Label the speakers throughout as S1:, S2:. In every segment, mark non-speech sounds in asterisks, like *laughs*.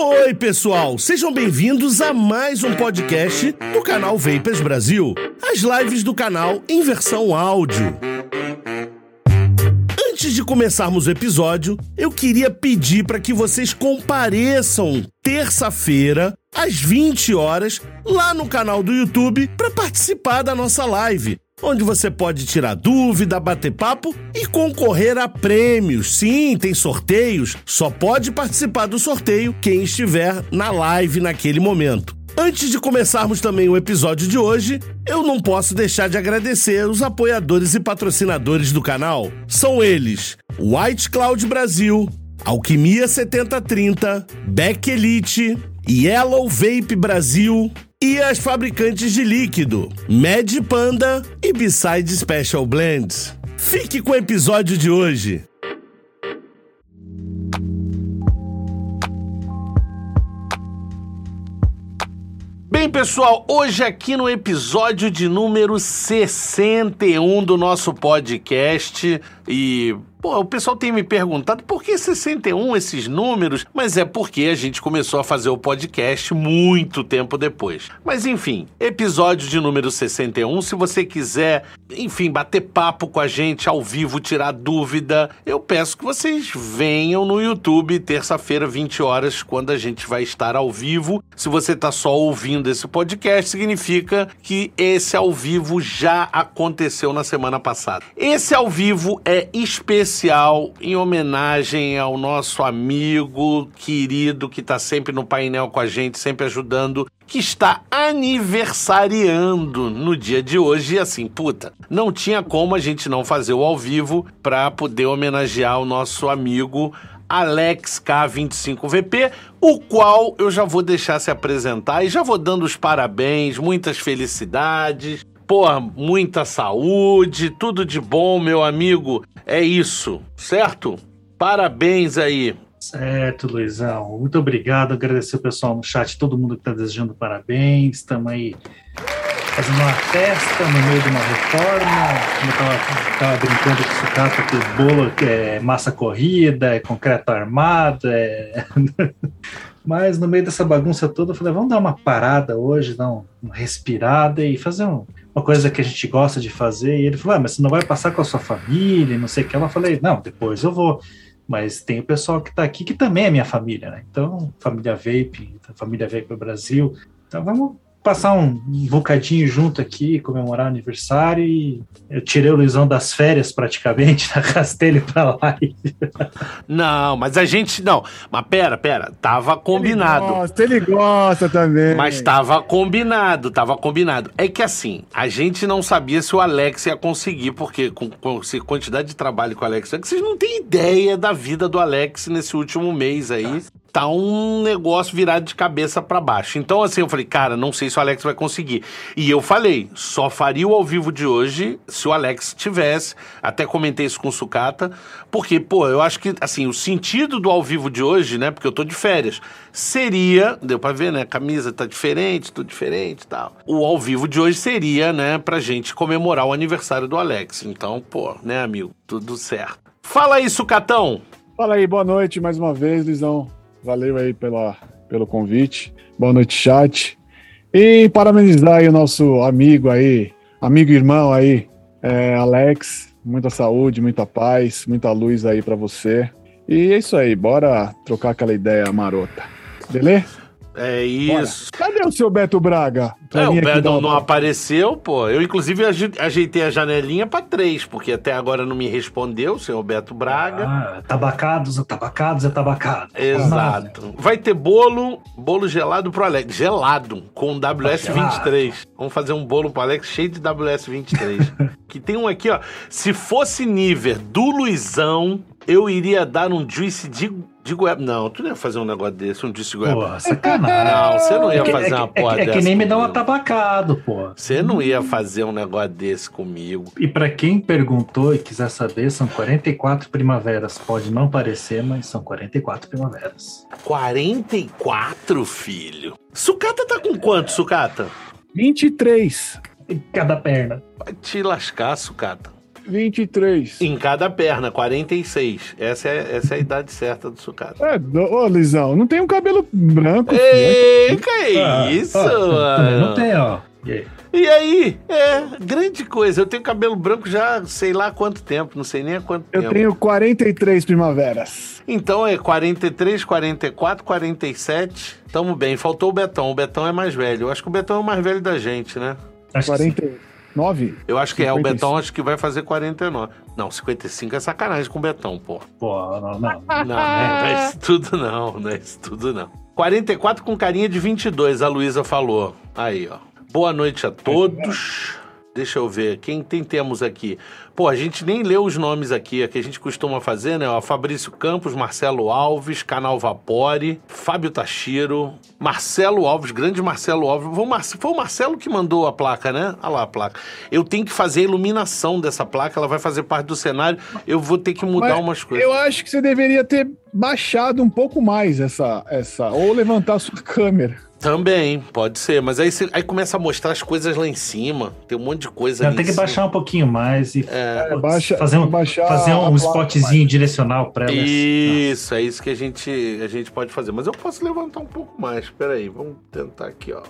S1: Oi, pessoal! Sejam bem-vindos a mais um podcast do canal Vapers Brasil. As lives do canal em versão áudio. Antes de começarmos o episódio, eu queria pedir para que vocês compareçam terça-feira às 20 horas lá no canal do YouTube para participar da nossa live onde você pode tirar dúvida, bater papo e concorrer a prêmios. Sim, tem sorteios, só pode participar do sorteio quem estiver na live naquele momento. Antes de começarmos também o episódio de hoje, eu não posso deixar de agradecer os apoiadores e patrocinadores do canal. São eles: White Cloud Brasil, Alquimia 7030, Beck Elite, Yellow Vape Brasil, e as fabricantes de líquido, Mad Panda e Beside Special Blends. Fique com o episódio de hoje. Bem, pessoal, hoje aqui no episódio de número 61 do nosso podcast e Pô, o pessoal tem me perguntado por que 61 esses números, mas é porque a gente começou a fazer o podcast muito tempo depois. Mas enfim, episódio de número 61, se você quiser, enfim, bater papo com a gente ao vivo, tirar dúvida, eu peço que vocês venham no YouTube terça-feira, 20 horas, quando a gente vai estar ao vivo. Se você está só ouvindo esse podcast, significa que esse ao vivo já aconteceu na semana passada. Esse ao vivo é especial especial em homenagem ao nosso amigo querido que está sempre no painel com a gente, sempre ajudando, que está aniversariando no dia de hoje. E assim, puta, não tinha como a gente não fazer o ao vivo para poder homenagear o nosso amigo Alex K25VP, o qual eu já vou deixar se apresentar e já vou dando os parabéns, muitas felicidades, Porra, muita saúde, tudo de bom, meu amigo. É isso, certo? Parabéns aí.
S2: Certo, Luizão. Muito obrigado. Agradecer o pessoal no chat, todo mundo que está desejando parabéns. Estamos aí fazendo uma festa no meio de uma reforma. Eu estava brincando com o sucata que o bolo é massa corrida, é concreto armado, é... *laughs* Mas no meio dessa bagunça toda, eu falei, vamos dar uma parada hoje, dar uma respirada e fazer um, uma coisa que a gente gosta de fazer. E ele falou: ah, mas você não vai passar com a sua família, não sei o que. Eu falei: não, depois eu vou. Mas tem o pessoal que está aqui que também é minha família, né? Então, família Vape, família Vape Brasil. Então, vamos passar um bocadinho junto aqui, comemorar o aniversário e eu tirei o Luizão das férias praticamente, *laughs* arrastei ele pra lá.
S1: Não, mas a gente, não, mas pera, pera, tava combinado.
S3: Ele gosta, ele gosta também.
S1: Mas tava combinado, tava combinado. É que assim, a gente não sabia se o Alex ia conseguir, porque com, com a quantidade de trabalho com o Alex, vocês não têm ideia da vida do Alex nesse último mês aí tá um negócio virado de cabeça para baixo. Então, assim, eu falei, cara, não sei se o Alex vai conseguir. E eu falei, só faria o ao vivo de hoje se o Alex tivesse. Até comentei isso com o Sucata, porque, pô, eu acho que, assim, o sentido do ao vivo de hoje, né, porque eu tô de férias, seria, deu pra ver, né, a camisa tá diferente, tudo diferente e tal. O ao vivo de hoje seria, né, pra gente comemorar o aniversário do Alex. Então, pô, né, amigo, tudo certo. Fala aí, Sucatão!
S3: Fala aí, boa noite mais uma vez, Luizão. Valeu aí pela, pelo convite. Boa noite, chat. E parabenizar aí o nosso amigo aí, amigo irmão aí, é, Alex. Muita saúde, muita paz, muita luz aí para você. E é isso aí, bora trocar aquela ideia marota. Beleza?
S1: É isso.
S3: Bora. Cadê o seu Beto Braga?
S1: É, o Beto não, não apareceu, pô. Eu, inclusive, ajeitei a janelinha para três, porque até agora não me respondeu o senhor Beto Braga.
S2: Ah, tabacados, tabacados é tabacado.
S1: Exato. Vai ter bolo, bolo gelado pro Alex. Gelado, com WS23. Vamos fazer um bolo pro Alex cheio de WS23. *laughs* que tem um aqui, ó. Se fosse nível do Luizão, eu iria dar um juice de de goiaba. Não, tu não ia fazer um negócio desse, um disco de goiaba.
S2: Pô, sacanagem.
S1: Não, você não ia é fazer é, uma porra
S2: é, é,
S1: dessa.
S2: É que nem me dá um atabacado, pô.
S1: Você não ia fazer um negócio desse comigo.
S2: E para quem perguntou e quiser saber, são 44 primaveras. Pode não parecer, mas são 44 primaveras.
S1: 44, filho? Sucata tá com quanto, Sucata?
S3: 23.
S2: Em cada perna.
S1: Vai te lascar, Sucata.
S3: 23.
S1: Em cada perna, 46. Essa é, essa é a idade certa do sucata.
S3: É, ô, Lisão, não tem um cabelo branco. filho.
S1: Ei, que
S2: Ah,
S1: isso,
S2: ó, também
S1: mano?
S2: Não tem, ó. E aí?
S1: E aí? É, grande coisa. Eu tenho cabelo branco já sei lá há quanto tempo, não sei nem há quanto
S3: Eu
S1: tempo.
S3: tenho 43 primaveras.
S1: Então é 43, 44, 47. Tamo bem. Faltou o Betão. O Betão é mais velho. Eu acho que o Betão é o mais velho da gente, né?
S2: Acho que sim.
S3: 49?
S1: Eu acho que é. O
S3: 55.
S1: Betão acho que vai fazer 49. Não, 55 é sacanagem com o Betão, pô.
S2: Pô, não, não. *laughs*
S1: Não, não é isso tudo não. Não é isso tudo não. 44 com carinha de 22, a Luísa falou. Aí, ó. Boa noite a todos. Deixa eu ver, quem tem temos aqui? Pô, a gente nem leu os nomes aqui, é que a gente costuma fazer, né? Ó, Fabrício Campos, Marcelo Alves, Canal Vapore, Fábio Tachiro, Marcelo Alves, grande Marcelo Alves. Foi o, Marcelo que mandou a placa, né? Olha lá a placa. Eu tenho que fazer a iluminação dessa placa, ela vai fazer parte do cenário. Eu vou ter que mudar
S3: Mas
S1: umas coisas.
S3: Eu acho que você deveria ter baixado um pouco mais essa. essa ou levantar a sua câmera.
S1: Também, pode ser. Mas aí, você- aí começa a mostrar as coisas lá em cima. Tem um monte de coisa
S2: Não,
S1: ali
S2: tem que baixar um pouquinho mais e
S3: É, baixa,
S2: fazer um,
S3: baixar
S2: fazer
S3: a
S2: um spotzinho direcional pra elas.
S1: Isso, é isso que a gente, a gente pode fazer. Mas eu posso levantar um pouco mais. Espera aí, vamos tentar aqui, ó.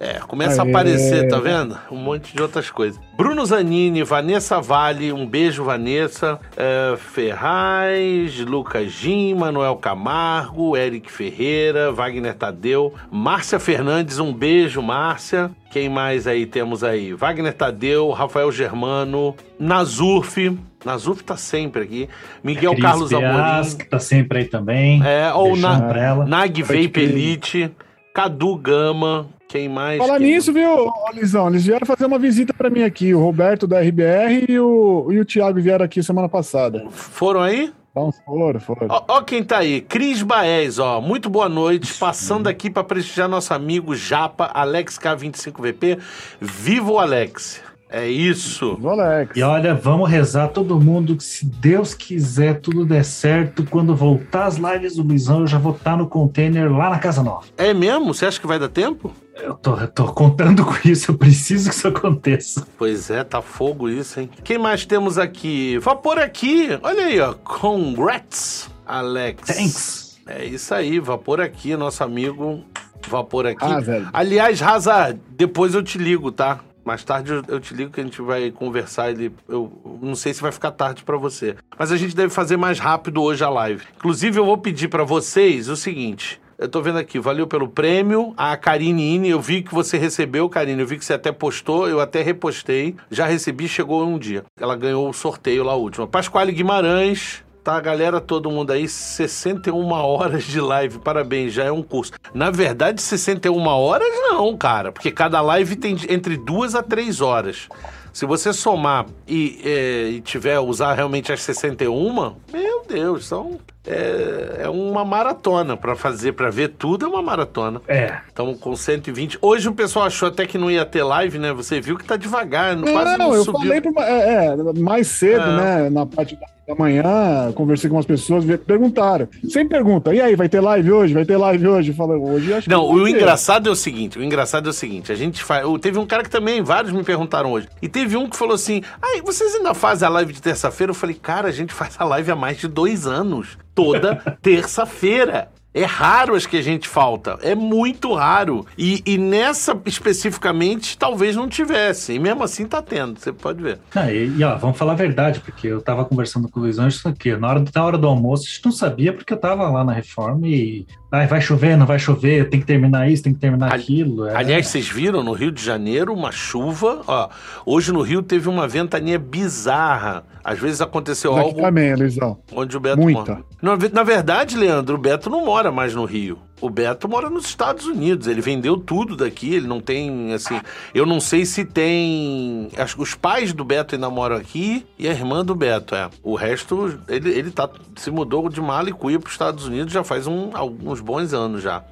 S1: É, começa a
S3: Aê.
S1: aparecer, tá vendo? Um monte de outras coisas. Bruno Zanini, Vanessa Vale, um beijo, Vanessa. É, Ferraz, Lucas Gim, Manuel Camargo, Eric Ferreira, Wagner Tadeu, Márcia Fernandes, um beijo, Márcia. Quem mais aí temos aí? Wagner Tadeu, Rafael Germano, Nazurf. Nazurf tá sempre aqui. Miguel
S2: Cris
S1: Carlos Amorim.
S2: que tá sempre aí também.
S1: É, ou na. Nag Vape. Elite, Cadu Gama, quem mais?
S3: Falar
S1: Quem-
S3: nisso, viu, Lisão? Eles vieram fazer uma visita pra mim aqui. O Roberto da RBR e o, e o Thiago vieram aqui semana passada.
S1: Foram aí?
S3: Então, foram, foram.
S1: Ó, ó quem tá aí, Cris Baez, ó. Muito boa noite. Passando aqui pra prestigiar nosso amigo Japa, Alex K25VP. Viva o Alex. É isso.
S3: Alex.
S2: E olha, vamos rezar todo mundo que se Deus quiser, tudo der certo. Quando voltar as lives do Luizão, eu já vou estar no container lá na Casa Nova.
S1: É mesmo? Você acha que vai dar tempo?
S2: Eu tô, eu tô contando com isso, eu preciso que isso aconteça.
S1: Pois é, tá fogo isso, hein? Quem mais temos aqui? Vapor aqui. Olha aí, ó. Congrats, Alex.
S2: Thanks.
S1: É isso aí, Vapor aqui, nosso amigo Vapor aqui.
S3: Ah, velho.
S1: Aliás, Raza, depois eu te ligo, tá? Mais tarde eu- te ligo que a gente vai conversar. Ele, eu não sei se vai ficar tarde pra você, mas a gente deve fazer mais rápido hoje a live. Inclusive, eu vou pedir pra vocês o seguinte. Eu tô vendo aqui, valeu pelo prêmio. A Karine Ine, eu vi que você recebeu, Karine. Eu vi que você até postou, eu até repostei. Já recebi, chegou um dia. Ela ganhou o sorteio lá último. Pasquale Guimarães, Tá, galera, todo mundo aí, 61 horas de live, parabéns, já é um curso. Na verdade, 61 horas não, cara, porque cada live tem entre duas a três horas. Se você somar e, é, e tiver, usar realmente as 61, meu Deus, são, é, é uma maratona pra fazer, pra ver tudo é uma maratona.
S2: É.
S1: Estamos com 120. Hoje o pessoal achou até que não ia ter live, né? Você viu que tá devagar, não, quase
S3: Não,
S1: não
S3: eu
S1: subiu.
S3: falei pro, é, é, mais cedo,
S1: É.
S3: né? Na parte da, da manhã, conversei com umas pessoas, perguntaram. Sempre pergunta, e aí, vai ter live hoje? Vai ter live hoje? Falei, hoje acho que
S1: Não, o engraçado é o seguinte, o engraçado é o seguinte, a gente faz, teve um cara que também, vários me perguntaram hoje, e teve um que falou assim, ai, vocês ainda fazem a live de terça-feira? Eu falei, cara, a gente faz a live há mais de dois anos, toda *laughs* terça-feira. É raro as que a gente falta, é muito raro. E, e nessa especificamente, talvez não tivesse. E mesmo assim tá tendo, você pode ver.
S2: Não, e, e, ó, vamos falar a verdade, porque eu tava conversando com o Luizão isso aqui. Na hora, na hora do almoço, a gente não sabia porque eu tava lá na reforma e. Ai, vai chover, não vai chover, tem que terminar isso, tem que terminar
S1: Ali-
S2: aquilo. é.
S1: Aliás, vocês viram no Rio de Janeiro uma chuva? Ó, hoje no Rio teve uma ventania bizarra. Às vezes aconteceu
S3: Mas
S1: algo
S3: também, Luizão.
S1: onde o Beto
S3: Muita.
S1: mora. Na, na verdade, Leandro, o Beto não mora mais no Rio. O Beto mora nos Estados Unidos. Ele vendeu tudo daqui. Ele não tem, assim. Eu não sei se tem. acho que Os pais do Beto ainda moram aqui e a irmã do Beto, é. O resto, ele, ele tá, se mudou de mala e cuia para os Estados Unidos já faz um- alguns bons anos já.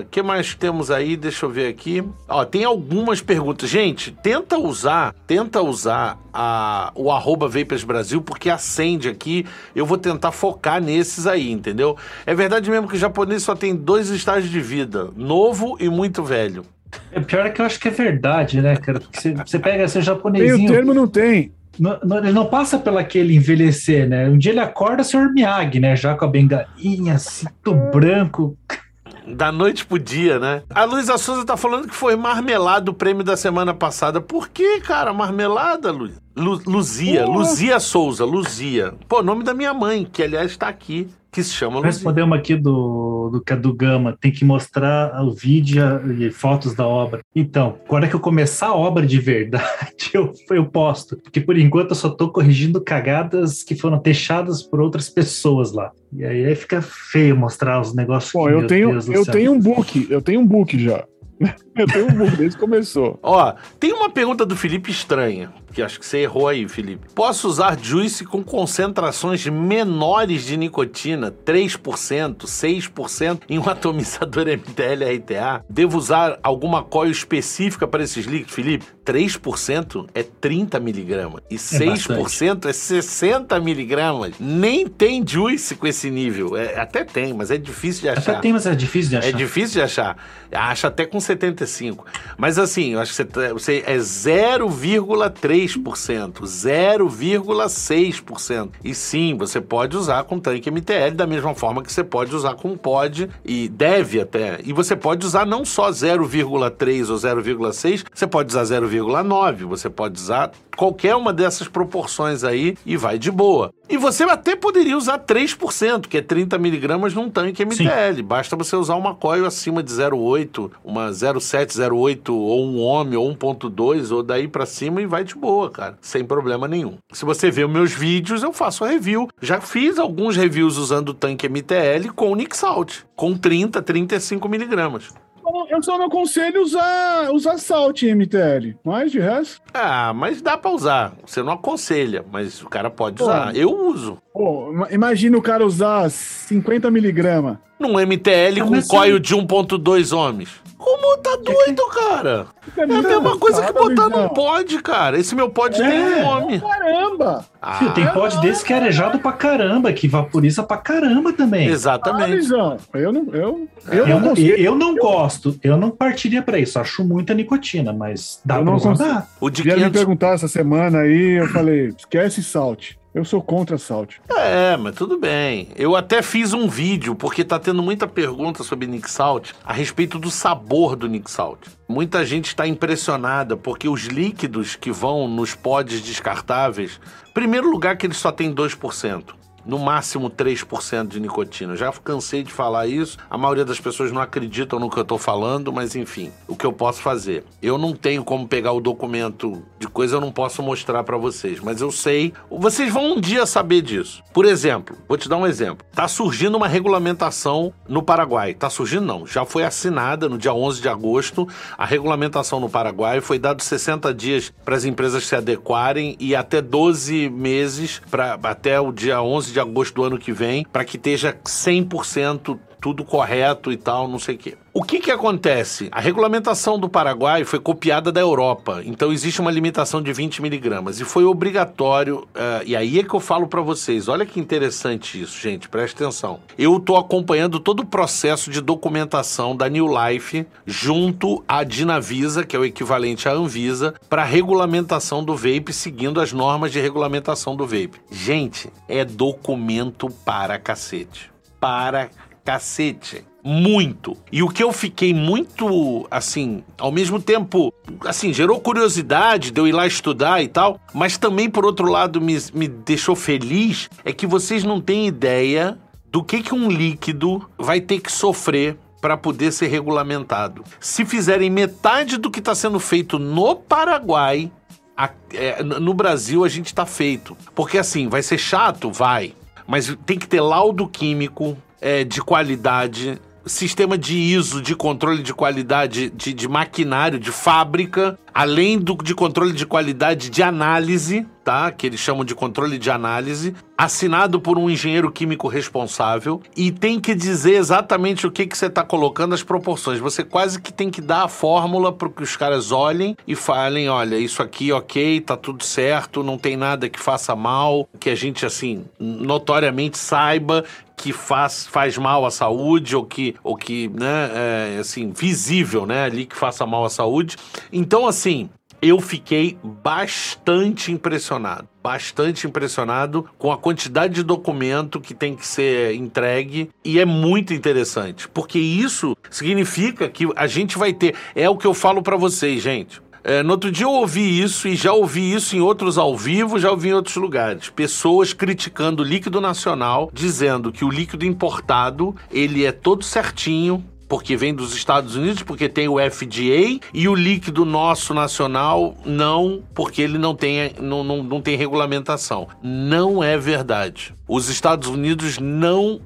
S1: O que mais temos aí? Deixa eu ver aqui. Ó, tem algumas perguntas. Gente, tenta usar, tenta usar a, o arroba Vapers Brasil, porque acende aqui. Eu vou tentar focar nesses aí, entendeu? É verdade mesmo que o japonês só tem dois estágios de vida: novo e muito velho.
S2: É pior é que eu acho que é verdade, né, cara? Porque você, você pega esse
S3: Meio
S2: japonesinho.
S3: termo não tem.
S2: Não, não, ele não passa pelo aquele envelhecer, né? Um dia ele acorda Sr. Miyagi, né? Já com a bengalinha, cinto branco.
S1: Da noite pro dia, né? A Luísa Souza tá falando que foi marmelada o prêmio da semana passada. Por que, cara, marmelada? Lu, Luzia. Luzia Souza, Luzia. Pô, nome da minha mãe, que aliás tá aqui, que se chama Luzia.
S2: Respondemos aqui do, do que é do Gama. Tem que mostrar o vídeo e fotos da obra. Então, agora que eu começar a obra de verdade, *laughs* eu, eu posto. Porque por enquanto eu só tô corrigindo cagadas que foram deixadas por outras pessoas lá. E aí, aí fica feio mostrar os negócios.
S3: Pô,
S2: que,
S3: eu tenho,
S2: Deus
S3: eu tenho um book, eu tenho um book já. Eu tenho um book desde que começou.
S1: Ó, tem uma pergunta do Felipe estranha, que acho que você errou aí, Felipe. Posso usar Juice com concentrações menores de nicotina, 3%, 6%, em um atomizador MTL RTA? Devo usar alguma coil específica para esses líquidos, Felipe? 3% é 30 miligramas e 6% é 60 miligramas. Nem tem Juice com esse nível. É, até tem, mas é difícil de achar.
S2: Até tem, mas é difícil de achar.
S1: É difícil de achar. Acha até com 75. Mas assim, eu acho que você, tá- você é 0,3%, 0,6%. E sim, você pode usar com tanque MTL da mesma forma que você pode usar com pod e deve até. E você pode usar não só 0,3 ou 0,6, você pode usar 0,9, você pode usar qualquer uma dessas proporções aí e vai de boa. E você até poderia usar 3%, que é 30 miligramas num tanque MTL. Basta você usar uma coil acima de 0,8, uma 0,7, 0,8 ou um OME ou 1.2 ou daí pra cima e vai de boa, cara, sem problema nenhum. Se você vê os meus vídeos, eu faço review. Já fiz alguns reviews usando o tanque MTL com Nick Salt, com 30, 35 miligramas.
S3: Eu só não aconselho usar, usar salt em MTL, mas de resto.
S1: Ah, mas dá pra usar. Você não aconselha, mas o cara pode
S3: Pô.
S1: usar. Eu uso.
S3: Pô, ima- imagina o cara usar 50 miligramas.
S1: Num MTL
S2: Ah,
S1: com
S2: mas
S1: coil de 1.2 ohms. Como tá doido, cara? É a mesma coisa que botar num pod, cara. Esse meu pod tem um homem.
S3: Caramba!
S2: Filho, tem pod desse que é arejado pra caramba, que vaporiza pra caramba também.
S3: Ah,
S1: Exatamente.
S3: Lisão, eu não, eu, eu
S2: Eu,
S3: não consigo.
S2: eu não gosto, eu não partiria pra isso. Acho muita nicotina, mas dá
S3: Eu
S2: pra
S3: não
S2: usar.
S1: O de
S3: Vieram me
S1: 500...
S3: perguntar essa semana aí, eu falei, esquece salt. Eu sou contra salt.
S1: É, mas tudo bem. Eu até fiz um vídeo, porque tá tendo muita pergunta sobre Nick Salt a respeito do sabor do Nick Salt. Muita gente está impressionada porque os líquidos que vão nos pods descartáveis, primeiro lugar que eles só têm 2%. No máximo 3% de nicotina. Já cansei de falar isso. A maioria das pessoas não acreditam no que eu tô falando, mas enfim, o que eu posso fazer? Eu não tenho como pegar o documento de coisa, eu não posso mostrar para vocês, mas eu sei. Vocês vão um dia saber disso. Por exemplo, vou te dar um exemplo. Tá surgindo uma regulamentação no Paraguai. Tá surgindo não, já foi assinada no dia 11 de agosto a regulamentação no Paraguai, foi dado 60 dias para as empresas se adequarem e até 12 meses para até o dia 11 de agosto do ano que vem, para que esteja 100% tudo correto e tal, não sei o quê. O que que acontece? A regulamentação do Paraguai foi copiada da Europa, então existe uma limitação de 20 miligramas e foi obrigatório, eh, e aí é que eu falo para vocês, olha que interessante isso, gente, presta atenção. Eu tô acompanhando todo o processo de documentação da New Life junto à Dinavisa, que é o equivalente à Anvisa, para regulamentação do vape, seguindo as normas de regulamentação do vape. Gente, é documento para cacete. Para cacete. Muito. E o que eu fiquei muito, assim, ao mesmo tempo, assim, gerou curiosidade de eu ir lá estudar e tal, mas também, por outro lado, me, me deixou feliz, é que vocês não têm ideia do que, que um líquido vai ter que sofrer para poder ser regulamentado. Se fizerem metade do que está sendo feito no Paraguai, a- é, no Brasil a gente tá feito. Porque assim, vai ser chato? Vai. Mas tem que ter laudo químico é, de qualidade, sistema de ISO de controle de qualidade de, de maquinário, de fábrica, além do de controle de qualidade de análise, tá? Que eles chamam de controle de análise, assinado por um engenheiro químico responsável e tem que dizer exatamente o que, que você está colocando, as proporções. Você quase que tem que dar a fórmula para que os caras olhem e falem: olha, isso aqui ok, tá tudo certo, não tem nada que faça mal, que a gente, assim, notoriamente saiba que faz, faz mal à saúde ou que, ou que né, é, assim, visível, né, ali que faça mal à saúde. Então, assim, eu fiquei bastante impressionado. Bastante impressionado com a quantidade de documento que tem que ser entregue e é muito interessante, porque isso significa que a gente vai ter. É o que eu falo para vocês, gente. É, no outro dia eu ouvi isso e já ouvi isso em outros ao vivo, já ouvi em outros lugares. Pessoas criticando o líquido nacional, dizendo que o líquido importado ele é todo certinho, porque vem dos Estados Unidos, porque tem o FDA, e o líquido nosso nacional não, porque ele não tem, não, não, não tem regulamentação. Não é verdade. Os Estados Unidos não,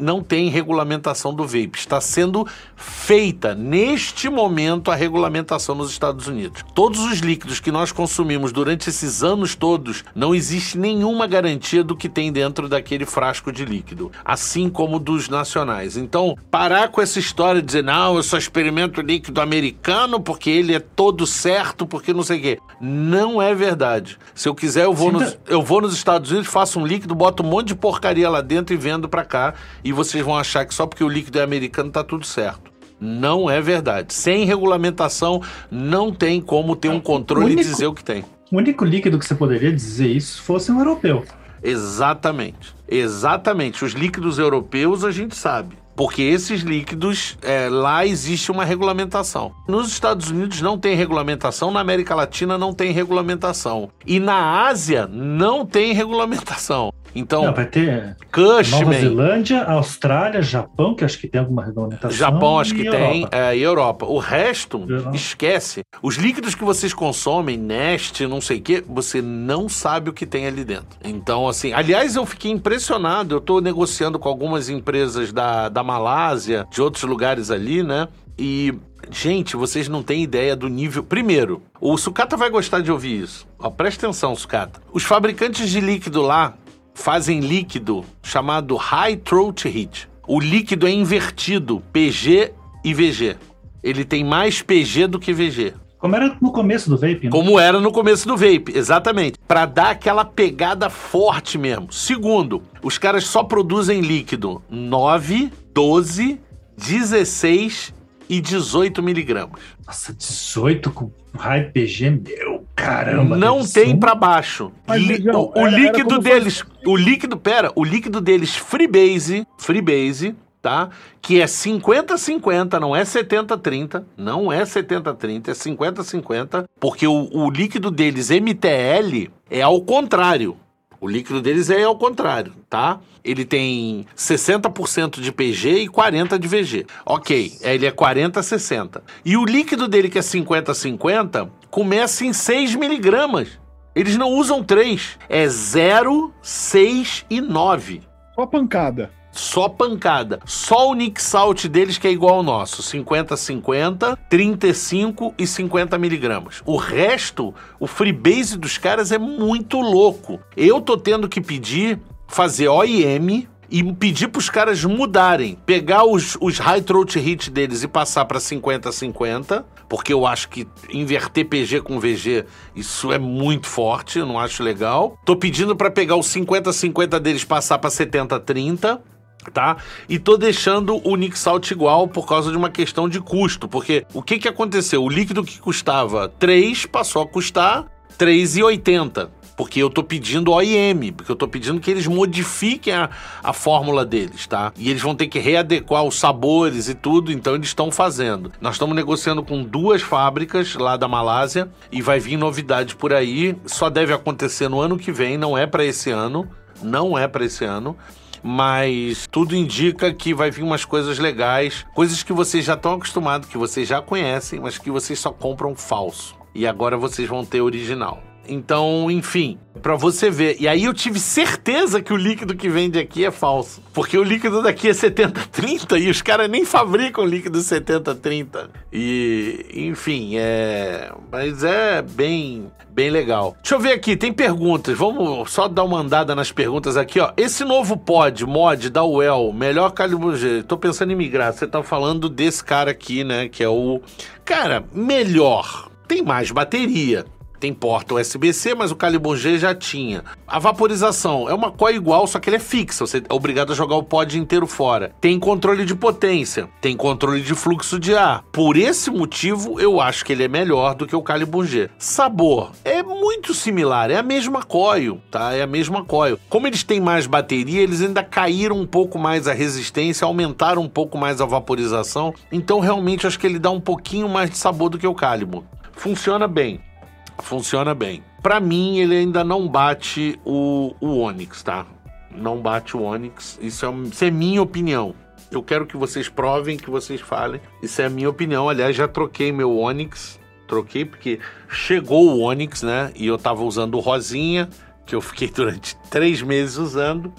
S1: não têm regulamentação do vape. Está sendo feita neste momento a regulamentação nos Estados Unidos. Todos os líquidos que nós consumimos durante esses anos todos, não existe nenhuma garantia do que tem dentro daquele frasco de líquido, assim como dos nacionais. Então, parar com essa história de dizer, não, eu só experimento líquido americano porque ele é todo certo, porque não sei o quê. Não é verdade. Se eu quiser, eu vou, nos, eu vou nos Estados Unidos, faço um líquido, boto um monte de porcaria lá dentro e vendo para cá. E vocês vão achar que só porque o líquido é americano tá tudo certo. Não é verdade. Sem regulamentação, não tem como ter um controle único, e dizer o que tem.
S2: O único líquido que você poderia dizer isso fosse um europeu.
S1: Exatamente. Exatamente. Os líquidos europeus a gente sabe. Porque esses líquidos, é, lá existe uma regulamentação. Nos Estados Unidos não tem regulamentação, na América Latina não tem regulamentação. E na Ásia não tem regulamentação. Então,
S2: Não, vai ter Cushman, Nova Zelândia, Austrália, Japão, que acho que tem alguma regulamentação.
S1: Japão, acho que tem, é, e Europa. O resto, Europa. esquece. Os líquidos que vocês consomem, Nest, não sei o quê, você não sabe o que tem ali dentro. Então, assim, aliás, eu fiquei impressionado. Eu estou negociando com algumas empresas da, da Malásia, de outros lugares ali, né? E, gente, vocês não têm ideia do nível. Primeiro, o Sucata vai gostar de ouvir isso. Ó, presta atenção, Sucata. Os fabricantes de líquido lá fazem líquido chamado High Throat Heat. O líquido é invertido, PG e VG. Ele tem mais PG do que VG.
S2: Como era no começo do vape, né?
S1: Como era no começo do vape, exatamente. Para dar aquela pegada forte mesmo. Segundo, os caras só produzem líquido 9, 12, 16 e 18 miligramas.
S2: Nossa, 18 com high PG, meu caramba.
S1: Não tem para baixo. Mas, o, o era, líquido era deles, o líquido, pera, o líquido deles Freebase, Freebase, tá? Que é 50-50, não é 70-30, não é 70-30, é 50-50, porque o, o líquido deles MTL é ao contrário. O líquido deles é ao contrário, tá? Ele tem 60% de PG e 40% de VG. Ok, ele é 40-60. E o líquido dele, que é 50-50, começa em 6 miligramas. Eles não usam 3. É 0, 6 e 9.
S3: Só pancada.
S1: Só pancada. Só o Nick Salt deles que é igual ao nosso: 50, 50, 35 e 50 miligramas. O resto, o freebase dos caras é muito louco. Eu tô tendo que pedir, fazer OIM e pedir para os caras mudarem, pegar os, os high throat hit deles e passar para 50-50, porque eu acho que inverter PG com VG, isso é muito forte, eu não acho legal. Tô pedindo para pegar os 50-50 deles passar para 70-30 tá? E tô deixando o Nick Salt igual por causa de uma questão de custo, porque o que que aconteceu? O líquido que custava 3 passou a custar 3,80. Porque eu tô pedindo OIM, porque eu tô pedindo que eles modifiquem a, a fórmula deles, tá? E eles vão ter que readequar os sabores e tudo, então eles estão fazendo. Nós estamos negociando com duas fábricas lá da Malásia e vai vir novidade por aí. Só deve acontecer no ano que vem, não é para esse ano. Não é para esse ano mas tudo indica que vai vir umas coisas legais, coisas que vocês já estão acostumados, que vocês já conhecem, mas que vocês só compram falso. E agora vocês vão ter original. Então, enfim, para você ver. E aí eu tive certeza que o líquido que vende aqui é falso. Porque o líquido daqui é 70-30 e os caras nem fabricam líquido 70-30. E, enfim, é. Mas é bem, bem legal. Deixa eu ver aqui, tem perguntas. Vamos só dar uma andada nas perguntas aqui, ó. Esse novo pod, mod da UEL, melhor calibre. Tô pensando em migrar. Você tá falando desse cara aqui, né? Que é o. Cara, melhor. Tem mais bateria tem porta USB-C, mas o Calibur G já tinha. A vaporização é uma coil igual, só que ele é fixa, você é obrigado a jogar o pod inteiro fora. Tem controle de potência, tem controle de fluxo de ar. Por esse motivo, eu acho que ele é melhor do que o Calibur G. Sabor é muito similar, é a mesma coil, tá? É a mesma coil. Como eles têm mais bateria, eles ainda caíram um pouco mais a resistência, aumentaram um pouco mais a vaporização. Então, realmente, acho que ele dá um pouquinho mais de sabor do que o Calibur. Funciona bem. Funciona bem. Para mim, ele ainda não bate o, o Onix, tá? Não bate o Onix. Isso é, isso é minha opinião. Eu quero que vocês provem, que vocês falem. Isso é minha opinião. Aliás, já troquei meu Onix. Troquei porque chegou o Onix, né? E eu tava usando o Rosinha, que eu fiquei durante *laughs* três meses usando.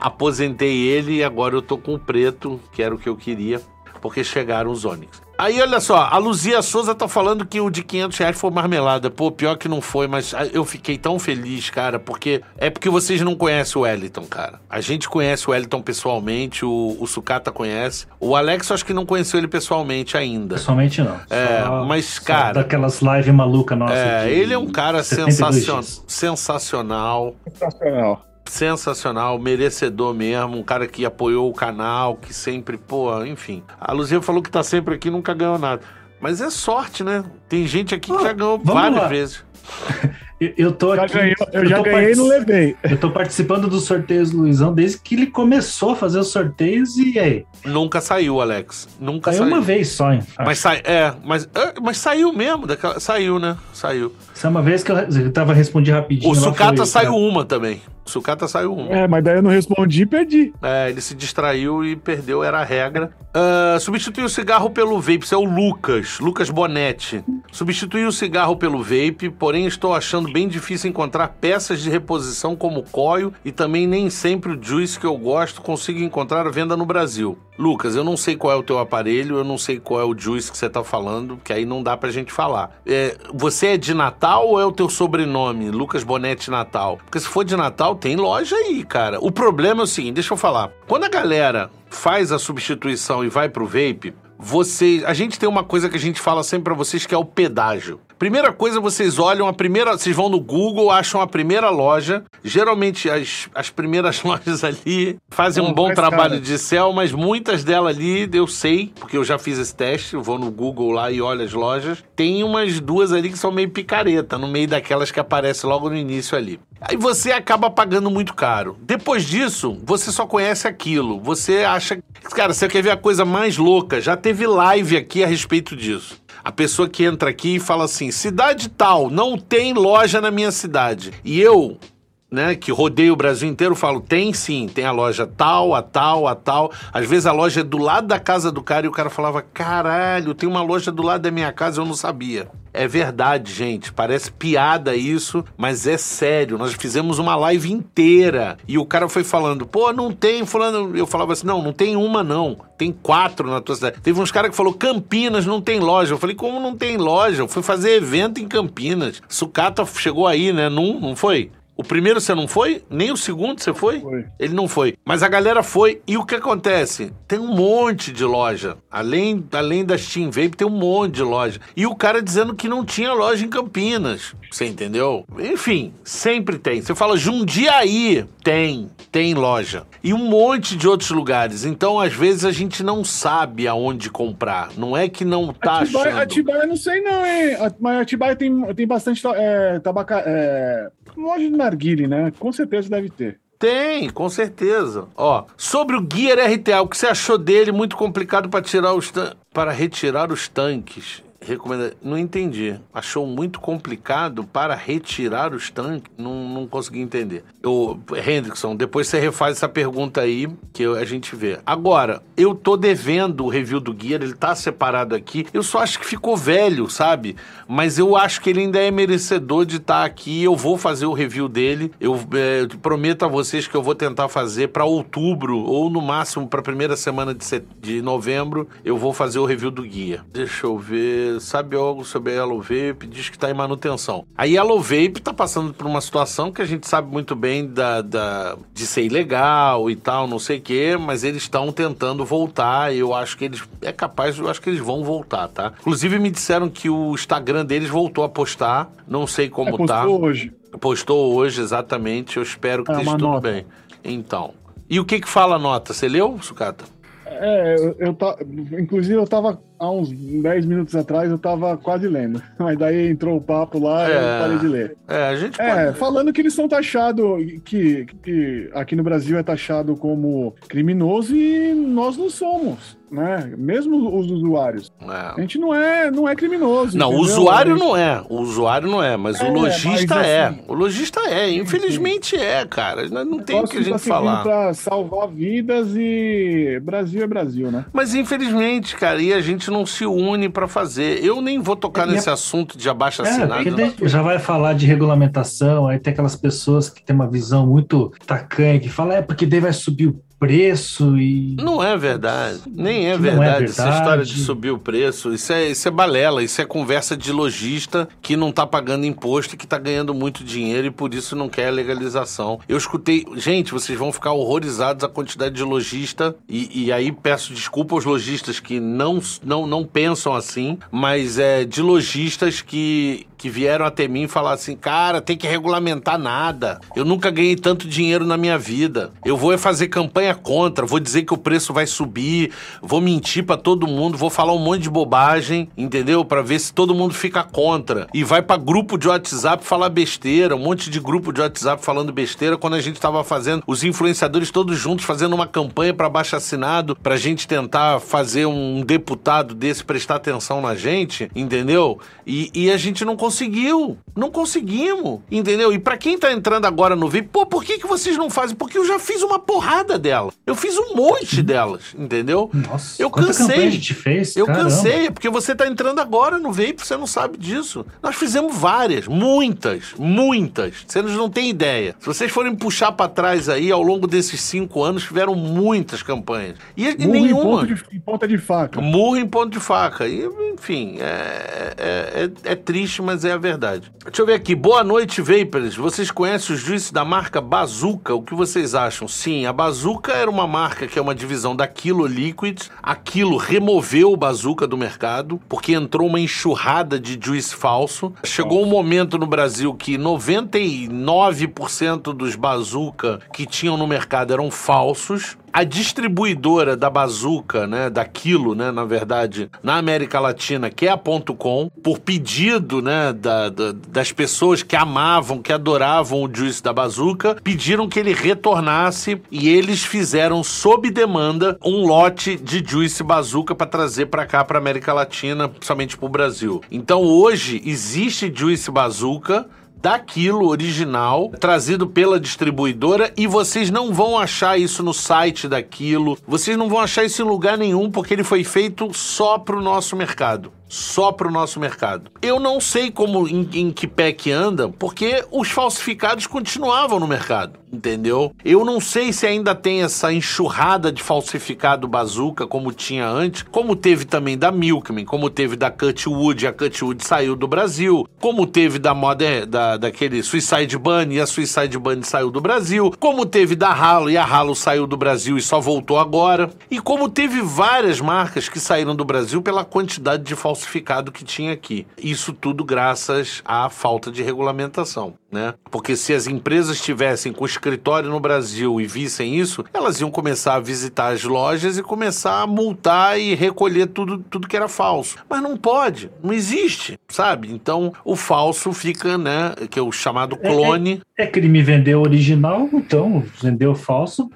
S1: Aposentei ele e agora eu tô com o preto, que era o que eu queria, porque chegaram os Onix. Aí, olha só, a Luzia Souza tá falando que o de 500 reais foi marmelada. Pô, pior que não foi, mas eu fiquei tão feliz, cara, porque é porque vocês não conhecem o Wellington, cara. A gente conhece o Wellington pessoalmente, o, o Sucata conhece. O Alex, eu acho que não conheceu ele pessoalmente ainda.
S2: Pessoalmente não.
S1: É,
S2: Só-
S1: mas,
S2: só
S1: cara.
S2: Daquelas lives malucas nossas.
S1: É,
S2: de
S1: ele é um cara
S2: 72
S1: sensacion- sensacional.
S3: Sensacional.
S1: Sensacional, merecedor mesmo, um cara que apoiou o canal, que sempre, pô, enfim. A Luzia falou que tá sempre aqui, nunca ganhou nada. Mas é sorte, né? Tem gente aqui que
S2: Ah,
S1: já ganhou
S2: vamos
S1: várias
S2: lá.
S1: vezes. *laughs*
S2: Eu, eu tô
S3: Já
S2: aqui.
S3: ganhei, eu já ganhei e não levei.
S2: Eu tô participando dos sorteios do Luizão desde que ele começou a fazer os sorteios e aí.
S1: Nunca saiu, Alex. Nunca
S2: Saiu
S1: saiu.
S2: uma vez só, hein?
S1: Mas sai, é, mas, é, mas saiu mesmo, daquela, saiu, né? Saiu.
S2: Isso é uma vez que eu, eu tava respondi rapidinho.
S1: O Sucata
S2: foi-
S1: saiu uma também. O Sucata saiu uma.
S3: É, mas daí eu não respondi e perdi.
S1: É, ele se distraiu e perdeu, era a regra. Ah, substituiu o cigarro pelo vape, isso é o Lucas, Lucas Bonetti. Substituiu o cigarro pelo vape, porém estou achando bem difícil encontrar peças de reposição como coil e também nem sempre o juice que eu gosto consigo encontrar à venda no Brasil. Lucas, eu não sei qual é o teu aparelho, eu não sei qual é o juice que você tá falando, que aí não dá pra gente falar. É, você é de Natal ou é o teu sobrenome, Lucas Bonetti Natal? Porque se for de Natal, tem loja aí, cara. O problema é o seguinte, deixa eu falar. Quando a galera faz a substituição e vai pro vape, vocês, a gente tem uma coisa que a gente fala sempre pra vocês que é o pedágio. Primeira coisa, vocês olham a primeira, vocês vão no Google, acham a primeira loja. Geralmente as, as primeiras *laughs* lojas ali fazem um bom trabalho
S3: caras.
S1: de céu, mas muitas delas ali eu sei, porque eu já fiz esse teste, eu vou no Google lá e olho as lojas. Tem umas duas ali que são meio picareta, no meio daquelas que aparecem logo no início ali. Aí você acaba pagando muito caro. Depois disso, você só conhece aquilo. Você acha. Cara, você quer ver a coisa mais louca? Já teve live aqui a respeito disso. A pessoa que entra aqui e fala assim: cidade tal, não tem loja na minha cidade. E eu, né, que rodeio o Brasil inteiro, falo: tem sim, tem a loja tal, a tal, a tal. Às vezes a loja é do lado da casa do cara e o cara falava: caralho, tem uma loja do lado da minha casa, eu não sabia. É verdade, gente. Parece piada isso, mas é sério. Nós fizemos uma live inteira e o cara foi falando: pô, não tem, fulano. Eu falava assim: não, não tem uma, não. Tem quatro na tua cidade. Teve uns caras que falou: Campinas não tem loja. Eu falei: como não tem loja? Eu fui fazer evento em Campinas. Sucata chegou aí, né? Não, não foi? O primeiro você não foi? Nem o segundo você foi?
S3: Foi.
S1: Ele não foi. Mas a galera foi. E o que acontece? Tem um monte de loja. Além, além da Steam Vape, tem um monte de loja. E o cara dizendo que não tinha loja em Campinas. Você entendeu? Enfim, sempre tem. Você fala Jundiaí, tem. Tem loja. E um monte de outros lugares. Então, às vezes, a gente não sabe aonde comprar. Não é que não tá
S3: Atibaia,
S1: achando.
S3: Atibaia, não sei não, hein? Mas Atibaia tem, tem bastante é, tabaca, é, loja de narguile, né? Com certeza deve ter.
S1: Tem, com certeza. Ó, sobre o Gear RTA, o que você achou dele? Muito complicado para tirar os para retirar os tanques. Recomenda... Não entendi. Achou muito complicado para retirar os tanques? Não, não consegui entender. Eu, Hendrickson, depois você refaz essa pergunta aí que eu- a gente vê. Agora, eu tô devendo o review do Gear, ele tá separado aqui. Eu só acho que ficou velho, sabe? Mas eu acho que ele ainda é merecedor de estar aqui. Eu vou fazer o review dele. Eu é, prometo a vocês que eu vou tentar fazer para outubro ou no máximo para primeira semana de, set... de novembro. Eu vou fazer o review do guia. Deixa eu ver. Sabe algo sobre a Yellow Vape, diz que está em manutenção. A Yellow Vape está passando por uma situação que a gente sabe muito bem da, da de ser ilegal e tal, não sei o quê, mas eles estão tentando voltar. Eu acho que eles. É capaz, eu acho que eles vão voltar, tá? Inclusive me disseram que o Instagram deles voltou a postar. Não sei como
S3: é,
S1: tá.
S3: Postou hoje.
S1: Postou hoje, exatamente. Eu espero que
S3: É,
S1: esteja tudo
S3: nota.
S1: bem. Então. E o que que fala a nota? Você leu, Sucata?
S3: É, eu, eu tá, inclusive eu tava há uns 10 minutos atrás, eu tava quase lendo. *laughs* Mas daí entrou o papo lá e
S1: É.
S3: eu parei de ler.
S1: É, a gente
S3: É,
S1: pode.
S3: falando que eles são taxados, que, que aqui no Brasil é taxado como criminoso e nós não somos, né? Mesmo os usuários. A
S1: É.
S3: gente não é, não é criminoso.
S1: Não, o usuário
S3: A
S1: não é. O usuário não é, mas
S3: É,
S1: o lojista
S3: mas
S1: é.
S3: assim-
S1: O lojista é. Infelizmente é, cara. Não tem o que a gente
S3: tá
S1: falar.
S3: Pra salvar vidas e Brasil é Brasil, né?
S1: Mas infelizmente, cara, e a gente não se une pra fazer. Eu nem vou tocar
S2: É,
S1: nesse assunto de abaixo
S2: É,
S1: assinado.
S2: porque daí já vai falar de regulamentação, aí tem aquelas pessoas que têm uma visão muito tacanha, que fala, é porque daí vai subir o preço e...
S1: Não é verdade. Nem é
S2: não é
S1: verdade, essa
S2: verdade.
S1: história de subir o preço. Isso é, isso é balela, isso é conversa de lojista que não tá pagando imposto e que tá ganhando muito dinheiro e por isso não quer a legalização. Eu escutei. Gente, vocês vão ficar horrorizados a quantidade de lojista. E, e aí peço desculpa aos lojistas que não, não, não pensam assim, mas é de lojistas que. Que vieram até mim falaram assim: cara, tem que regulamentar nada. Eu nunca ganhei tanto dinheiro na minha vida. Eu vou é fazer campanha contra, vou dizer que o preço vai subir, vou mentir pra todo mundo, vou falar um monte de bobagem, entendeu? Pra ver se todo mundo fica contra. E vai pra grupo de WhatsApp falar besteira, um monte de grupo de WhatsApp falando besteira quando a gente tava fazendo os influenciadores todos juntos fazendo uma campanha pra baixo assinado pra gente tentar fazer um deputado desse prestar atenção na gente, entendeu? E, e a gente não conseguiu. Não conseguimos, entendeu? E pra quem tá entrando agora no VIP, pô, por que, que vocês não fazem? Porque eu já fiz uma porrada dela. Eu fiz um monte delas, entendeu?
S2: Nossa,
S1: Eu cansei.
S2: a gente fez,
S1: Eu
S2: caramba.
S1: cansei, porque você tá entrando agora no Vape, você não sabe disso. Nós fizemos várias, muitas, muitas. Vocês não têm ideia. Se vocês forem puxar pra trás aí, ao longo desses cinco anos, tiveram muitas campanhas. E, e
S3: Murro em
S1: nenhuma.
S3: ponta de, em ponta de faca.
S1: Murro em ponto de faca. E, enfim, é, é, é- é triste, mas é a verdade. Deixa eu ver aqui. Boa noite, Vapers. Vocês conhecem os juízes da marca Bazooka? O que vocês acham? Sim, a Bazooka era uma marca que é uma divisão da Kilo Liquids. A Kilo removeu o Bazooka do mercado porque entrou uma enxurrada de juice falso. Chegou um momento no Brasil que 99% dos Bazooka que tinham no mercado eram falsos. A distribuidora da Bazooka, né, da Quilo, né, na verdade, na América Latina, que é a Ponto .com, por pedido, né, da- da- das pessoas que amavam, que adoravam o Juice da Bazooka, pediram que ele retornasse e eles fizeram sob demanda um lote de Juice Bazooka para trazer para cá, para América Latina, principalmente para o Brasil. Então hoje existe Juice Bazooka daquilo original, trazido pela distribuidora, e vocês não vão achar isso no site daquilo, vocês não vão achar isso em lugar nenhum, porque ele foi feito só pro nosso mercado. Só pro nosso mercado. Eu não sei como em, em que pé que anda, porque os falsificados continuavam no mercado, entendeu? Eu não sei se ainda tem essa enxurrada de falsificado bazooka como tinha antes, como teve também da Milkman, como teve da Cutwood, a Cutwood saiu do Brasil, como teve da Modern, da, daquele Suicide Bunny e a Suicide Bunny saiu do Brasil, como teve da Halo e a Halo saiu do Brasil e só voltou agora, e como teve várias marcas que saíram do Brasil pela quantidade de falsificado que tinha aqui. Isso tudo graças à falta de regulamentação, né? Porque se as empresas estivessem com escritório no Brasil e vissem isso, elas iam começar a visitar as lojas e começar a multar e recolher tudo, tudo que era falso. Mas não pode, não existe, sabe? Então o falso fica, né? Que é o chamado clone.
S2: É crime vender o original, então vender o falso.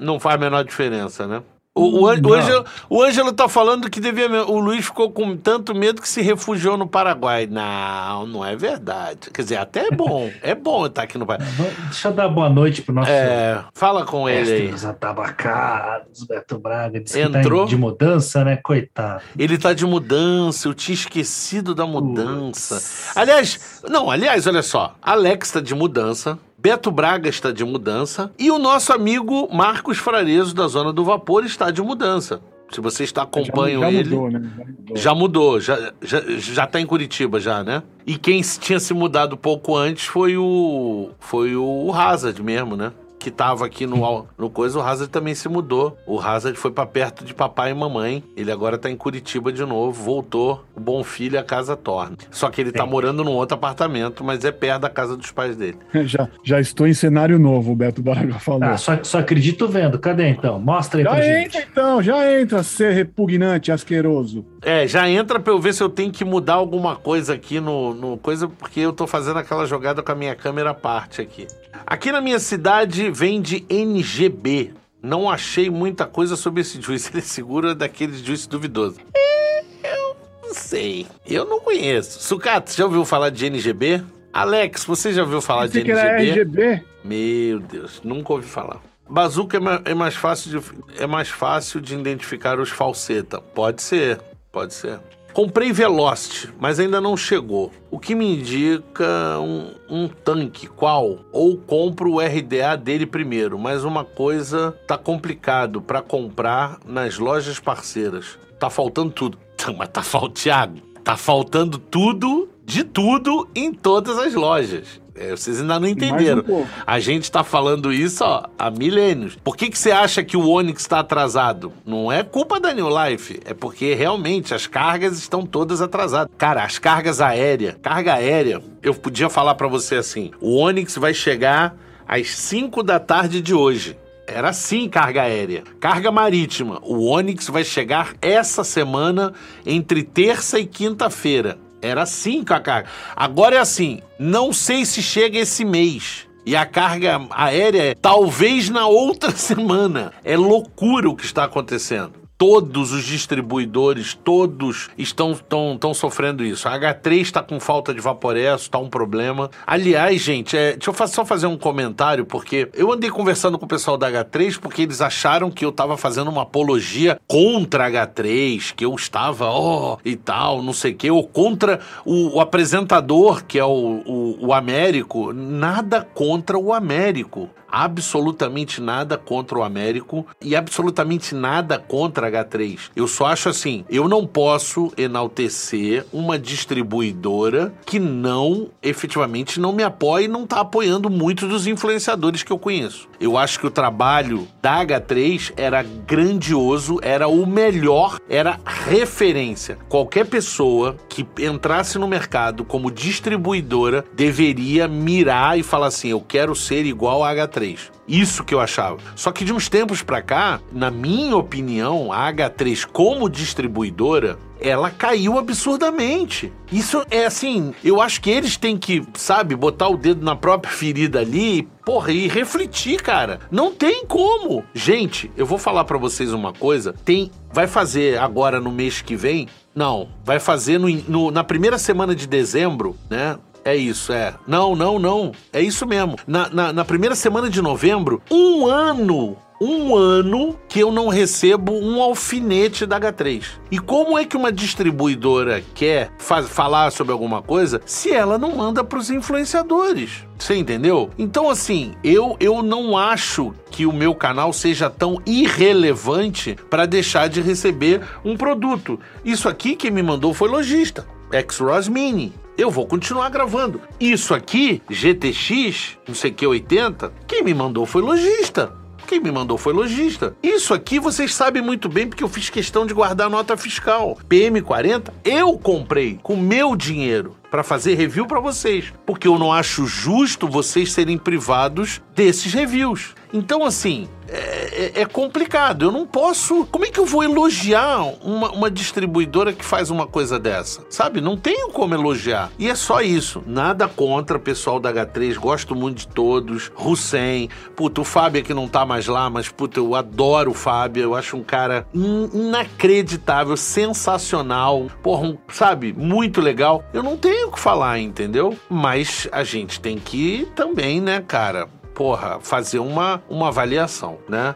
S1: Não faz a menor diferença, né? O, o, o. Ângelo, o Ângelo tá falando que devia. O Luiz ficou com tanto medo que se refugiou no Paraguai. Não, não é verdade. Quer dizer, até é bom. *laughs* é bom estar aqui no Paraguai.
S2: Deixa eu dar boa noite pro nosso
S1: É, fala com ele aí.
S2: mestre dos atabacados, Beto Braga. Disse que
S1: Entrou?
S2: tá de mudança, né? Coitado.
S1: Ele tá de mudança, eu tinha esquecido da mudança. Aliás, não, aliás, olha só. Alex está de mudança. Beto Braga está de mudança. E o nosso amigo Marcos Frarezo, da Zona do Vapor, está de mudança. Se você está acompanhando
S3: já, já
S1: ele.
S3: Mudou, né? Já mudou.
S1: Já mudou, já, já, já tá em Curitiba já, né? E quem tinha se mudado pouco antes foi o. Foi o Hazard mesmo, né? Que tava aqui no, no coisa, o Hazard também se mudou. O Hazard foi para perto de papai e mamãe. Ele agora tá em Curitiba de novo, voltou. O bom filho a casa torna. Só que ele tá
S2: Sim.
S1: morando num outro apartamento, mas é perto da casa dos pais dele. *laughs*
S3: Já, já estou em cenário novo, o Beto Braga falou.
S2: Ah, só, só acredito vendo. Cadê então? Mostra aí pra
S3: já
S2: gente.
S3: entra então, já entra, ser repugnante, asqueroso.
S1: É, já entra pra eu ver se eu tenho que mudar alguma coisa aqui no, no coisa, porque eu tô fazendo aquela jogada com a minha câmera à parte aqui. Aqui na minha cidade vende NGB. Não achei muita coisa sobre esse juice. *laughs* Ele segura daquele juice duvidoso. É, eu não sei. Eu não conheço. Sucato, você já ouviu falar de NGB? Alex, você já ouviu falar de
S3: era
S1: NGB?
S3: RGB.
S1: Meu Deus, nunca ouvi falar. Bazuca é, é mais fácil de, é mais fácil de identificar os falseta. Pode ser, pode ser. Comprei Velocity, mas ainda não chegou. O que me indica um, um tanque, qual? Ou compro o RDA dele primeiro, mas uma coisa tá complicado para comprar nas lojas parceiras. Tá faltando tudo. *laughs* Mas tá faltando, Thiago, tá faltando tudo de tudo em todas as lojas. É, vocês ainda não entenderam.
S3: Um.
S1: A gente tá falando isso ó, há milênios. Por que, que você acha que o Onix está atrasado? Não é culpa da New Life, é porque realmente as cargas estão todas atrasadas. Cara, as cargas aéreas, carga aérea, eu podia falar pra você assim: o Onix vai chegar às 5 da tarde de hoje. Era assim carga aérea. Carga marítima. O Onix vai chegar essa semana entre terça e quinta-feira. Era assim com a carga. Agora é assim, não sei se chega esse mês. E a carga aérea é talvez na outra *laughs* semana. É loucura o que está acontecendo. Todos os distribuidores, todos estão, estão, sofrendo isso. A H3 está com falta de vaporesso, está um problema. Aliás, gente, é, deixa eu só fazer um comentário, porque eu andei conversando com o pessoal da H3 porque eles acharam que eu estava fazendo uma apologia contra a H3, que eu estava, ó, e tal, não sei o quê, ou contra o, o apresentador, que é o, o, o Américo. Nada contra o Américo absolutamente nada contra o Américo e absolutamente nada contra a H3. Eu só acho assim, eu não posso enaltecer uma distribuidora que não, efetivamente, não me apoia e não está apoiando muitos dos influenciadores que eu conheço. Eu acho que o trabalho da H3 era grandioso, era o melhor, era referência. Qualquer pessoa que entrasse no mercado como distribuidora deveria mirar e falar assim: eu quero ser igual a H3. Isso que eu achava. Só que de uns tempos pra cá, na minha opinião, a H3 como distribuidora, ela caiu absurdamente. Isso é assim, eu acho que eles têm que, sabe, botar o dedo na própria ferida ali, porra, e refletir, cara. Não tem como. Gente, eu vou falar pra vocês uma coisa, tem vai fazer agora no mês que vem? Não, vai fazer no, no- na primeira semana de dezembro, né? É isso, é. Não, não, não. É isso mesmo. Na, na, na primeira semana de novembro, um ano. Um ano que eu não recebo um alfinete da H3. E como é que uma distribuidora quer falar sobre alguma coisa se ela não manda para os influenciadores? Você entendeu? Então, assim, eu, eu não acho que o meu canal seja tão irrelevante para deixar de receber um produto. Isso aqui quem me mandou foi lojista. X-Ross Mini. Eu vou continuar gravando. Isso aqui, GTX, não sei que, 80, quem me mandou foi lojista. Quem me mandou foi lojista. Isso aqui vocês sabem muito bem porque eu fiz questão de guardar nota fiscal. PM40 eu comprei com meu dinheiro para fazer review para vocês, porque eu não acho justo vocês serem privados desses reviews. Então, assim, é, é- é complicado. Eu não posso. Como é que eu vou elogiar uma, uma distribuidora que faz uma coisa dessa? Sabe? Não tenho como elogiar. E é só isso. Nada contra o pessoal da H3. Gosto muito de todos. Hussein. Puta, o Fábio que não tá mais lá, mas, puta, eu adoro o Fábio. Eu acho um cara in- inacreditável, sensacional. Porra, um, sabe? Muito legal. Eu não tenho o que falar, entendeu? Mas a gente tem que também, né, cara? Porra, fazer uma, uma avaliação, né?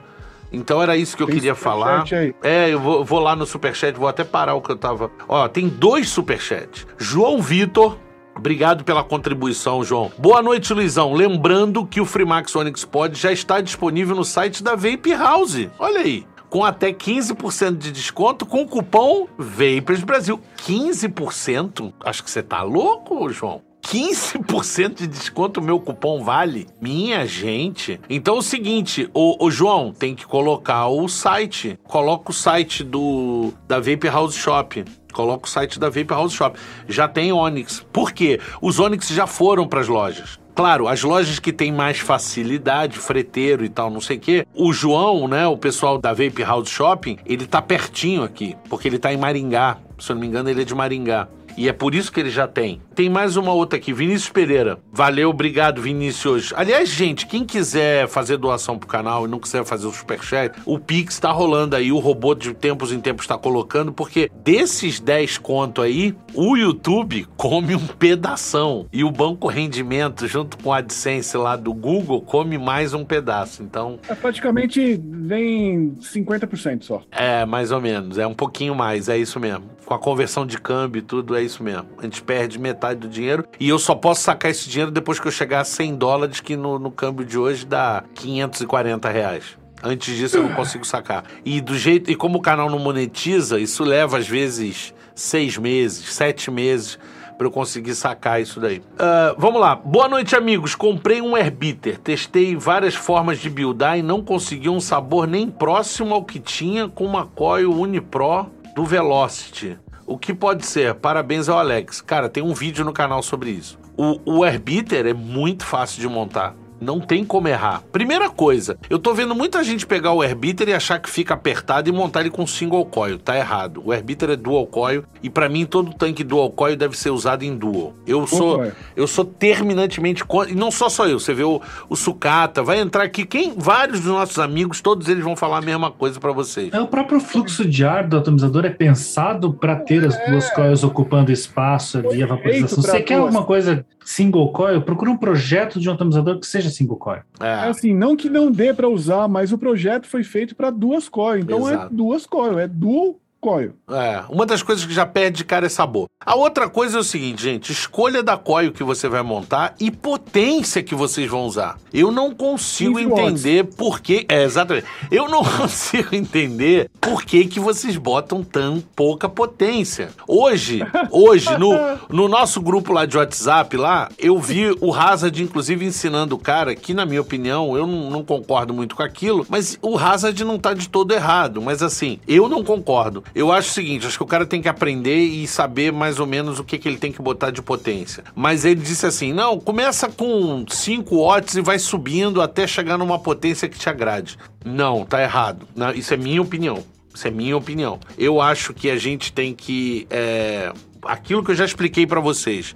S1: Então era isso que eu
S3: Tem
S1: queria falar. É, eu vou, vou lá no superchat, vou até parar o que eu tava. Ó, tem dois superchats. João Vitor. Obrigado pela contribuição, João. Boa noite, Luizão. Lembrando que o Freemax Onyx Pod já está disponível no site da Vape House. Olha aí. com até 15% de desconto com o cupom Vapers Brasil. 15%? Acho que você tá louco, João. 15% de desconto meu cupom vale? Minha gente. Então é o seguinte, o, o, João tem que colocar o site. Coloca o site do da Vape House Shop. Coloca o site da Vape House Shop. Já tem Onix. Por quê? Os Onix já foram para as lojas. Claro, as lojas que têm mais facilidade, freteiro e tal, não sei o quê. O João, né, o pessoal da Vape House Shopping, ele tá pertinho aqui, porque ele tá em Maringá. Se eu não me engano, ele é de Maringá. E é por isso que ele já tem. Tem mais uma outra aqui, Vinícius Pereira. Valeu, obrigado, Vinícius. Aliás, gente, quem quiser fazer doação pro canal e não quiser fazer o superchat, o Pix tá rolando aí, o robô de tempos em tempos está colocando, porque desses 10 conto aí, o YouTube come um pedação. E o banco rendimento, junto com a AdSense lá do Google, come mais um pedaço. Então.
S3: É, praticamente vem 50% só.
S1: É, mais ou menos. É um pouquinho mais, é isso mesmo. Com a conversão de câmbio e tudo, é isso mesmo. A gente perde metade do dinheiro e eu só posso sacar esse dinheiro depois que eu chegar a 100 dólares, que no, no câmbio de hoje dá 540 reais. Antes disso eu não consigo sacar. E do jeito e como o canal não monetiza, isso leva às vezes seis meses, sete meses para eu conseguir sacar isso daí. Uh, vamos lá. Boa noite, amigos. Comprei um Airbitter. Testei várias formas de buildar e não consegui um sabor nem próximo ao que tinha com uma coil Unipro do Velocity. O que pode ser? Parabéns ao Alex. Cara, tem um vídeo no canal sobre isso. O, o Airbitter é muito fácil de montar. Não tem como errar. Primeira coisa, eu tô vendo muita gente pegar o Airbitter e achar que fica apertado e montar ele com single coil. Tá errado. O Airbitter é dual coil e para mim todo tanque dual coil deve ser usado em dual. Eu sou eu sou terminantemente e não só só eu. Você vê o, o Sucata, vai entrar aqui quem vários dos nossos amigos, todos eles vão falar a mesma coisa para vocês.
S2: É o próprio fluxo de ar do atomizador é pensado para ter as duas é. coils ocupando espaço ali, a vaporização. Você quer alguma coisa single coil? Procura um projeto de um atomizador que seja single coil.
S3: É. é assim, não que não dê para usar, mas o projeto foi feito para duas coil. Então é Exato. é duas coil, é dual coil.
S1: É, uma das coisas que já perde de cara é sabor. A outra coisa é o seguinte, gente, escolha da coil que você vai montar e potência que vocês vão usar. Eu não consigo entender por que... É, exatamente. Eu não *laughs* consigo entender por que que vocês botam tão pouca potência. Hoje, hoje, no, no nosso grupo lá de WhatsApp, lá, eu vi o Hazard, inclusive, ensinando o cara, que na minha opinião, eu não, não concordo muito com aquilo, mas o Hazard não tá de todo errado. Mas assim, eu não concordo. Eu acho o seguinte, acho que o cara tem que aprender e saber mais ou menos o que, que ele tem que botar de potência. Mas ele disse assim, não, começa com 5 watts e vai subindo até chegar numa potência que te agrade. Não, tá errado. Isso é minha opinião. Isso é minha opinião. Eu acho que a gente tem que... É aquilo que eu já expliquei para vocês.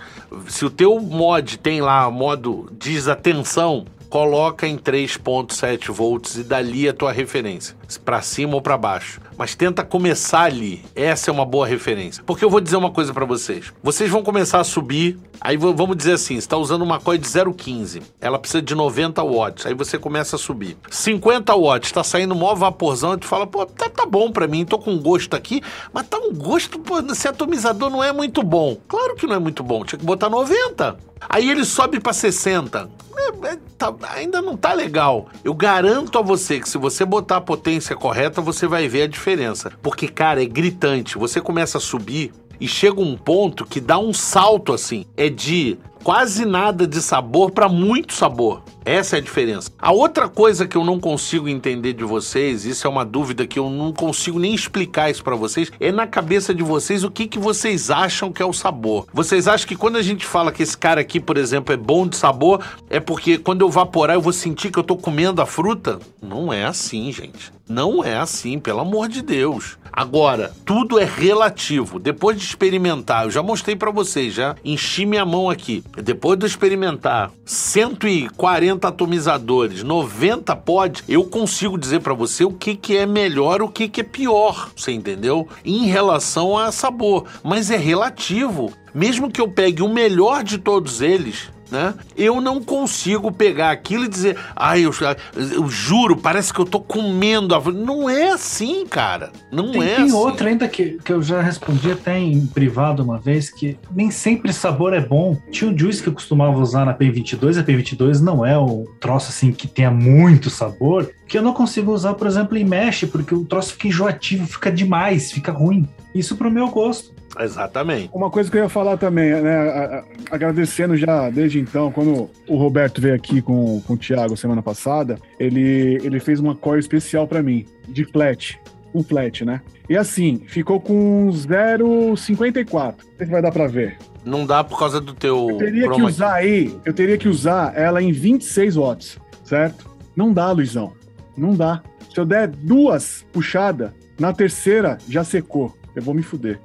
S1: Se o teu mod tem lá modo desatenção, coloca em 3.7 volts e dali a tua referência, para cima ou para baixo. Mas tenta começar ali. Essa é uma boa referência. Porque eu vou dizer uma coisa para vocês. Vocês vão começar a subir, aí vamos dizer assim, está usando uma coil de 0,15, ela precisa de 90 watts, aí você começa a subir. 50 watts, está saindo mó vaporzão, e tu fala, pô, tá, tá bom para mim, tô com gosto aqui, mas tá um gosto, pô, esse atomizador não é muito bom. Claro que não é muito bom, tinha que botar 90. Aí ele sobe para 60. É, é, tá, ainda não tá legal. Eu garanto a você que se você botar a potência correta, você vai ver a diferença. Porque, cara, é gritante. Você começa a subir e chega um ponto que dá um salto assim. É de quase nada de sabor para muito sabor. Essa é a diferença. A outra coisa que eu não consigo entender de vocês, isso é uma dúvida que eu não consigo nem explicar isso para vocês, é na cabeça de vocês o que, que vocês acham que é o sabor. Vocês acham que quando a gente fala que esse cara aqui, por exemplo, é bom de sabor, é porque quando eu vaporar eu vou sentir que eu tô comendo a fruta? Não é assim, gente. Não é assim, pelo amor de Deus. Agora, tudo é relativo. Depois de experimentar, eu já mostrei para vocês, já enchi minha mão aqui. Depois de experimentar 140 atomizadores, 90 pod, eu consigo dizer para você o que, que é melhor, o que, que é pior, você entendeu? Em relação a sabor, mas é relativo. Mesmo que eu pegue o melhor de todos eles, né? Eu não consigo pegar aquilo e dizer, ai, eu, eu juro, parece que eu tô comendo a. Não é assim, cara. Não
S2: tem,
S1: é
S2: tem
S1: assim.
S2: outra ainda que, que eu já respondi até em privado uma vez, que nem sempre sabor é bom. Tinha um juice que eu costumava usar na P22, a P22 não é um troço assim que tenha muito sabor, que eu não consigo usar, por exemplo, em mesh, porque o troço fica enjoativo, fica demais, fica ruim. Isso pro meu gosto.
S1: Exatamente.
S3: Uma coisa que eu ia falar também, né? Agradecendo já desde então, quando o Roberto veio aqui com, com o Thiago semana passada, ele, ele fez uma coil especial pra mim, de flat. Um flat, né? E assim, ficou com 0,54. Não sei se vai dar pra ver.
S1: Não dá por causa do teu.
S3: Eu teria que usar aí, eu teria que usar ela em 26 watts, certo? Não dá, Luizão. Não dá. Se eu der duas puxadas, na terceira já secou. Eu vou me fuder.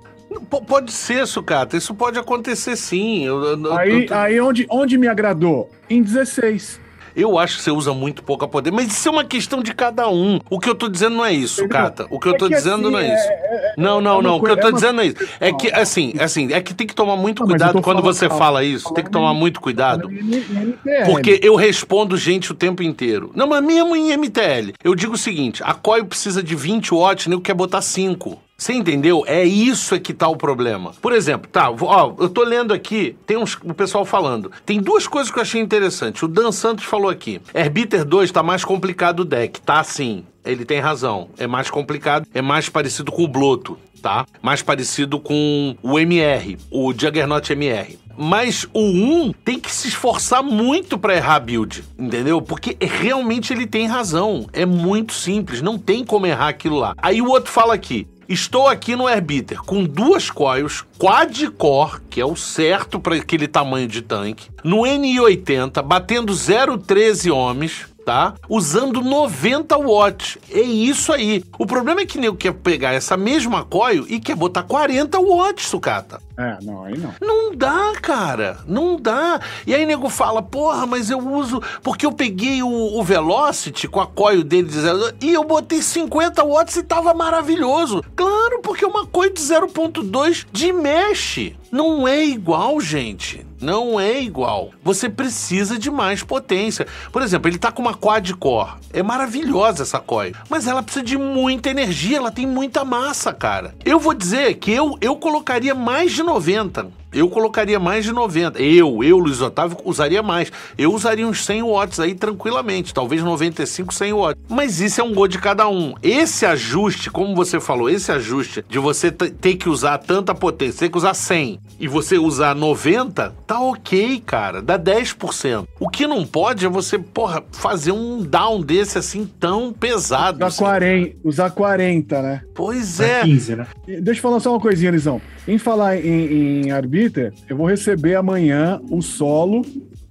S1: Pode ser, Sucata. Isso pode acontecer sim. Eu, eu-
S3: Aí,
S1: eu-
S3: aí onde, onde me agradou? Em 16.
S1: eu acho que você usa muito pouco a poder, mas isso é uma questão de cada um. O que eu tô dizendo não é isso,
S3: Entendeu?
S1: Sucata. O que eu tô
S3: É que
S1: dizendo
S3: assim,
S1: não é isso. Não, não,
S3: é uma
S1: não. O que eu tô
S3: é
S1: dizendo é isso. É que, assim, assim, é que tem que tomar muito
S3: Não,
S1: cuidado
S3: tô
S1: quando
S3: falando-
S1: você
S3: calma,
S1: fala isso. Tem que tomar muito cuidado. Porque eu respondo gente o tempo inteiro. Não, mas mesmo em MTL. Eu digo o seguinte: a coil precisa de 20 watts, nego quer botar 5. Você entendeu? É isso é que tá o problema. Por exemplo, tá, ó, eu tô lendo aqui, tem uns, o pessoal falando. Tem duas coisas que eu achei interessante. O Dan Santos falou aqui: Herbiter 2 tá mais complicado o deck. Tá sim. Ele tem razão. É mais complicado, é mais parecido com o Bloto, tá? Mais parecido com o MR, o Juggernaut MR. Mas o 1 tem que se esforçar muito pra errar build, entendeu? Porque realmente ele tem razão. É muito simples, não tem como errar aquilo lá. Aí o outro fala aqui: Estou aqui no Arbiter com duas coils, quad-core, que é o certo para aquele tamanho de tanque, no NI80, batendo 0,13 ohms, tá? Usando 90 watts. É isso aí. O problema é que nego quer pegar essa mesma coil e quer botar 40 watts, sucata.
S3: É, não, aí não.
S1: Não dá, cara. Não dá. E aí nego fala, porra, mas eu uso. Porque eu peguei o, o Velocity com a coil dele de 0, e eu botei 50 watts e tava maravilhoso. Claro, porque é uma coil de 0.2 de mesh. Não é igual, gente. Não é igual. Você precisa de mais potência. Por exemplo, ele tá com uma quad-core. É maravilhosa essa coil. Mas ela precisa de muita energia, ela tem muita massa, cara. Eu vou dizer que eu, eu colocaria mais de 90. Eu colocaria mais de 90. Eu, eu, Luiz Otávio, usaria mais. Eu usaria uns 100 watts aí tranquilamente. Talvez 95, 100 watts. Mas isso é um gol de cada um. Esse ajuste, como você falou, esse ajuste de você ter que usar tanta potência, ter que usar 100 e você usar 90, tá ok, cara. Dá 10%. O que não pode é você, porra, fazer um down desse assim tão pesado.
S3: Usar
S1: assim.
S3: 40, usar 40, né?
S1: Pois
S2: É.
S1: é.
S2: 15, né?
S3: Deixa eu falar só uma coisinha, Lisão. Em falar em, em Arbiter, eu vou receber amanhã o solo,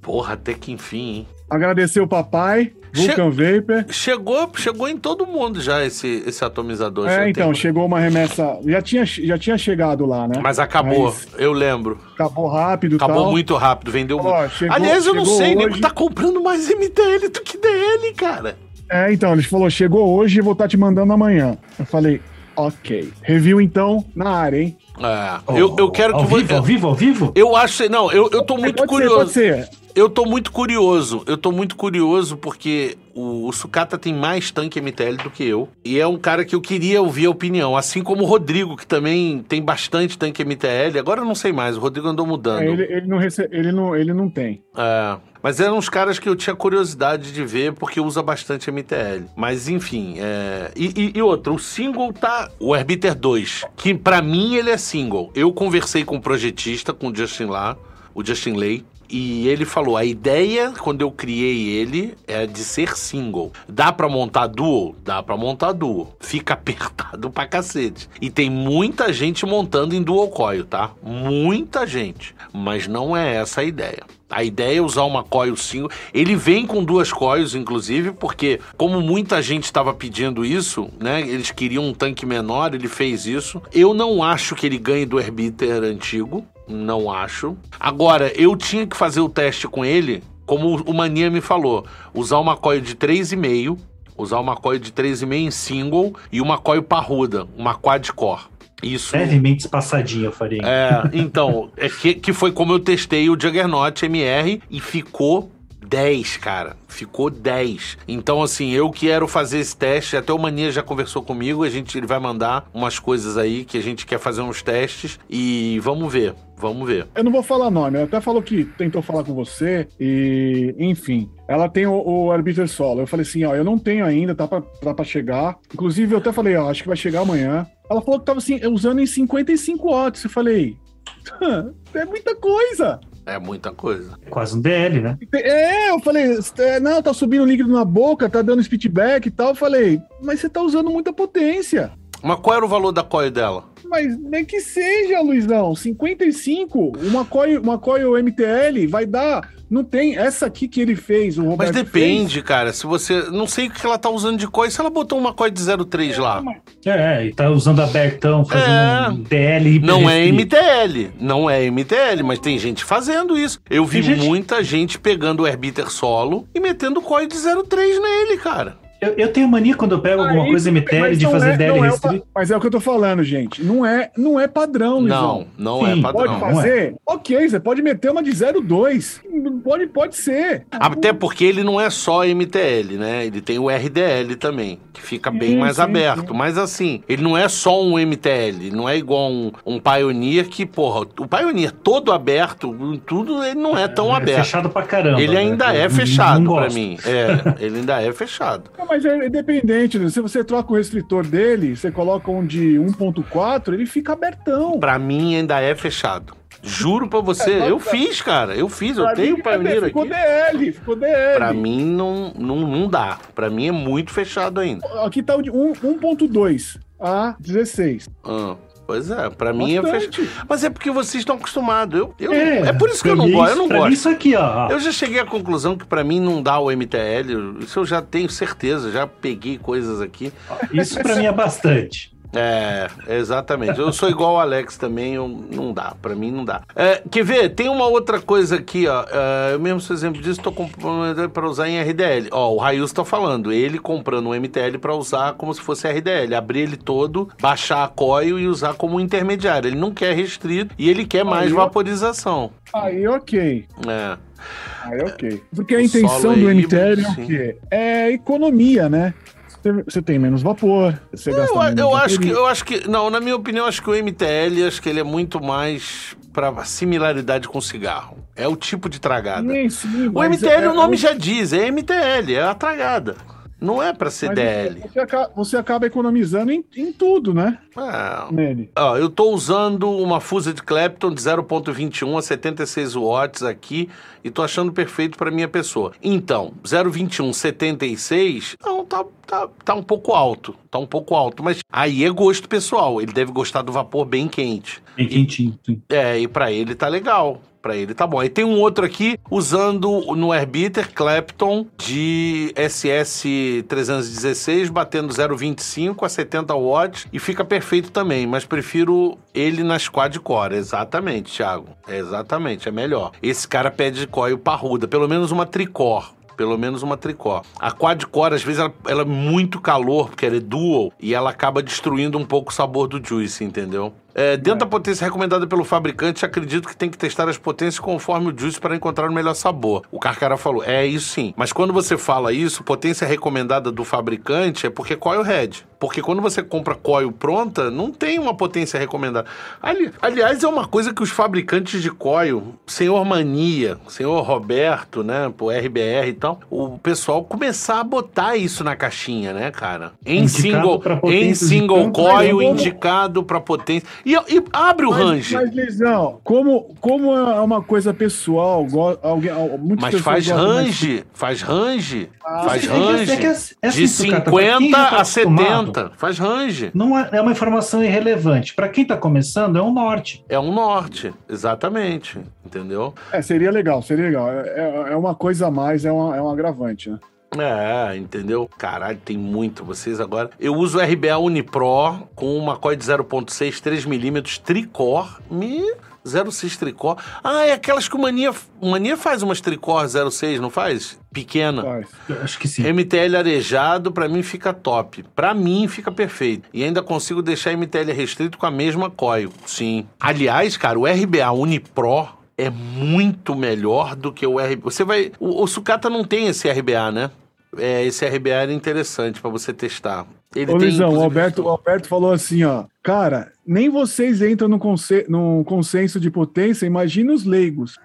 S1: Porra, até que enfim, hein?
S3: agradecer o papai,
S1: Che-
S3: Vulcan Vapor.
S1: Chegou, chegou em todo mundo já esse, esse atomizador. já
S3: É,
S1: tem-
S3: então, chegou uma remessa. Já tinha, já tinha chegado lá, né?
S1: Mas acabou,
S3: Mas
S1: eu lembro.
S3: acabou rápido
S1: Acabou
S3: tal.
S1: muito rápido, vendeu
S3: Ó,
S1: muito.
S3: chegou-
S1: Aliás, eu não sei, nego
S3: hoje-
S1: tá comprando mais MTL do que DL, cara.
S3: É, então, ele falou: chegou hoje e vou estar te mandando amanhã. Eu falei, ok. Review então na área, hein?
S1: É, eu, eu quero que
S2: ao
S1: você.
S2: vivo, ao vivo, ao vivo?
S1: Eu acho. Não, eu, eu tô muito
S3: pode
S1: curioso.
S3: Ser, pode ser.
S1: Eu tô muito curioso. Eu tô muito curioso porque o, o Sucata tem mais tanque MTL do que eu. E é um cara que eu queria ouvir a opinião. Assim como o Rodrigo, que também tem bastante tanque MTL. Agora eu não sei mais, o Rodrigo andou mudando.
S3: É, ele, ele, não rece... ele, não, ele não tem.
S1: É, mas eram uns caras que eu tinha curiosidade de ver porque usa bastante MTL. Mas enfim, é... e, e, e outra, o single tá. O Arbiter 2, que pra mim ele é single. Eu conversei com o projetista, com o Justin lá, o Justin Lay. E ele falou: a ideia, quando eu criei ele, é de ser single. Dá pra montar duo? Dá pra montar duo. Fica *laughs* apertado pra cacete. E tem muita gente montando em dual coil, tá? Muita gente. Mas não é essa a ideia. A ideia é usar uma coil single. Ele vem com duas coils, inclusive, porque como muita gente estava pedindo isso, né? Eles queriam um tanque menor, ele fez isso. Eu não acho que ele ganhe do Herbiter antigo. Não acho. Agora, eu tinha que fazer o teste com ele, como o Mania me falou. Usar uma coil de 3,5. Usar uma coil de 3,5 em single e uma coil parruda, uma quad-core. Isso.
S2: Levemente espaçadinha, eu faria.
S1: É, então, é que, que foi como eu testei o Juggernaut MR e ficou 10, cara. Ficou 10. Então, assim, eu quero fazer esse teste. Até o Mania já conversou comigo. A gente ele vai mandar umas coisas aí que a gente quer fazer uns testes. E vamos ver. Vamos ver.
S3: Eu não vou falar nome, ela até falou que tentou falar com você e, enfim, ela tem o, o arbiter solo. Eu falei assim, ó, eu não tenho ainda, tá pra, tá pra chegar. Inclusive, eu até falei, ó, acho que vai chegar amanhã. Ela falou que tava assim, usando em 55 watts. Eu falei, é muita coisa.
S1: É muita coisa.
S2: Quase um DL, né?
S3: É, eu falei, é, não, tá subindo líquido na boca, tá dando speedback e tal. Eu falei, mas você tá usando muita potência.
S1: Mas qual era o valor da coil dela?
S3: Mas nem que seja, Luizão, 55, uma coil, uma coil MTL vai dar não tem essa aqui que ele fez, o Roberto
S1: Mas depende, fez. cara. Se você. Não sei o que ela tá usando de coil. Se ela botou uma coil de 03 é, lá.
S2: É, e tá usando abertão, fazendo é. um TL.
S1: Não é MTL. Não é MTL, mas tem gente fazendo isso. Eu vi gente... muita gente pegando o Herbiter solo e metendo coil de 03 nele, cara.
S2: Eu, eu, tenho mania quando eu pego Aí, alguma coisa MTL de fazer é, DL é.
S3: Mas é o que eu tô falando, gente. Não é, não é padrão,
S1: Não, não é Sim, é padrão.
S3: Pode fazer? É. Ok, você pode meter uma de 02. Pode, pode ser.
S1: Até porque ele não é só MTL, né? Ele tem o RDL também, que fica bem sim, mais sim, aberto. Sim. Mas assim, ele não é só um MTL, não é igual um, um Pioneer que, porra, o Pioneer todo aberto, tudo, ele não é tão
S2: é,
S1: aberto.
S2: É fechado pra caramba.
S1: Ele ainda né? é fechado pra mim. É, ele ainda é fechado. *laughs*
S3: Mas é independente, né? Se você troca o restritor dele, você coloca um de 1.4, ele fica abertão.
S1: Pra mim ainda é fechado. Juro pra você, é, eu fiz, cara. Eu fiz, eu tenho o Pioneer
S3: ficou aqui. Ficou DL, ficou DL.
S1: Pra mim não, não, não dá. Pra mim é muito fechado ainda.
S3: Aqui tá o de 1.2 a 16.
S1: Ah. Pois é, pra mim é fechado. Mas é porque vocês estão acostumados. Eu, eu, é, é por isso que eu não gosto. Eu não gosto.
S2: Isso aqui, ó.
S1: Eu já cheguei à conclusão que pra mim não dá o MTL. Isso eu já tenho certeza. Já peguei coisas aqui.
S2: Isso pra mim é bastante.
S1: É, exatamente. Eu sou igual o Alex também, eu, não dá, para mim não dá. É, quer ver? Tem uma outra coisa aqui, ó. É, eu mesmo sou exemplo disso, estou comprando para usar em RDL. Ó, o Raius está falando, ele comprando um MTL para usar como se fosse RDL, abrir ele todo, baixar a coil e usar como intermediário. Ele não quer restrito e ele quer mais aí, vaporização.
S3: Aí, ok.
S1: É.
S3: Aí, ok. Porque a intenção do MTL é o quê? É economia, né? Você tem menos vapor, você eu, gasta menos
S1: eu acho que Eu acho que, não, na minha opinião, acho que o MTL, acho que ele é muito mais para similaridade com cigarro. É o tipo de tragada.
S3: Sim, sim,
S1: o MTL, é, o nome é... já diz, é MTL, é a tragada. Não é para ser DL.
S3: Você acaba, você acaba, economizando em, em tudo, né?
S1: É. Nele. Ó, eu tô usando uma fusa de Clapton de 0.21 a 76 watts aqui e tô achando perfeito para minha pessoa. Então, 0.21 76, não, tá, tá, tá um pouco alto. Tá um pouco alto, mas aí é gosto pessoal. Ele deve gostar do vapor bem quente.
S2: Bem quentinho, sim.
S1: É, e para ele tá legal para ele tá bom. Aí tem um outro aqui usando no Herbiter Clapton de SS316 batendo 0.25 a 70 watts e fica perfeito também, mas prefiro ele nas quad core. Exatamente, Thiago. É exatamente, é melhor. Esse cara pede coil parruda, pelo menos uma tricor pelo menos uma tricó. A quad-core, às vezes, ela, ela, é muito calor, porque ela é dual, e ela acaba destruindo um pouco o sabor do juice, entendeu? É, dentro é. da potência recomendada pelo fabricante, acredito que tem que testar as potências conforme o juice para encontrar o melhor sabor. O Carcara falou, é isso sim. Mas quando você fala isso, potência recomendada do fabricante é porque coil head. Porque quando você compra coil pronta, não tem uma potência recomendada. Ali, aliás, é uma coisa que os fabricantes de coil, senhor Mania, senhor Roberto, né, por RBR e tal, o pessoal começar a botar isso na caixinha, né, cara? Em single, em single coil, indicado para potência. E, e abre o
S3: mas,
S1: range.
S3: Mas, Lisão, como, como é uma coisa pessoal, alguém,
S1: mas faz range, faz range, ah, faz range, é que é, é assim, de 50 tá a 70, faz range.
S2: Não é, é uma informação irrelevante. Para quem tá começando, é um norte.
S1: É um norte, exatamente, entendeu?
S3: É, seria legal, seria legal. É, é, é uma coisa a mais, é, uma, é um agravante, né?
S1: É, entendeu? Caralho, tem muito. Vocês agora. Eu uso o RBA Unipro com uma coil de 0.6, 3mm tricor. Me 06 tricor. Ah, é aquelas que o Mania, Mania faz umas tricor 06, não faz? Pequena.
S3: Faz.
S2: Acho que sim.
S1: MTL arejado, pra mim fica top. Pra mim fica perfeito. E ainda consigo deixar MTL restrito com a mesma coil. Sim. Aliás, cara, o RBA Unipro é muito melhor do que o RBA. Você vai. O, o Sucata não tem esse RBA, né? É, esse RBA era interessante pra você testar. Ele
S3: Ô, o Alberto, o Alberto falou assim, ó. Cara, nem vocês entram no, conse no consenso de potência, imagina os leigos.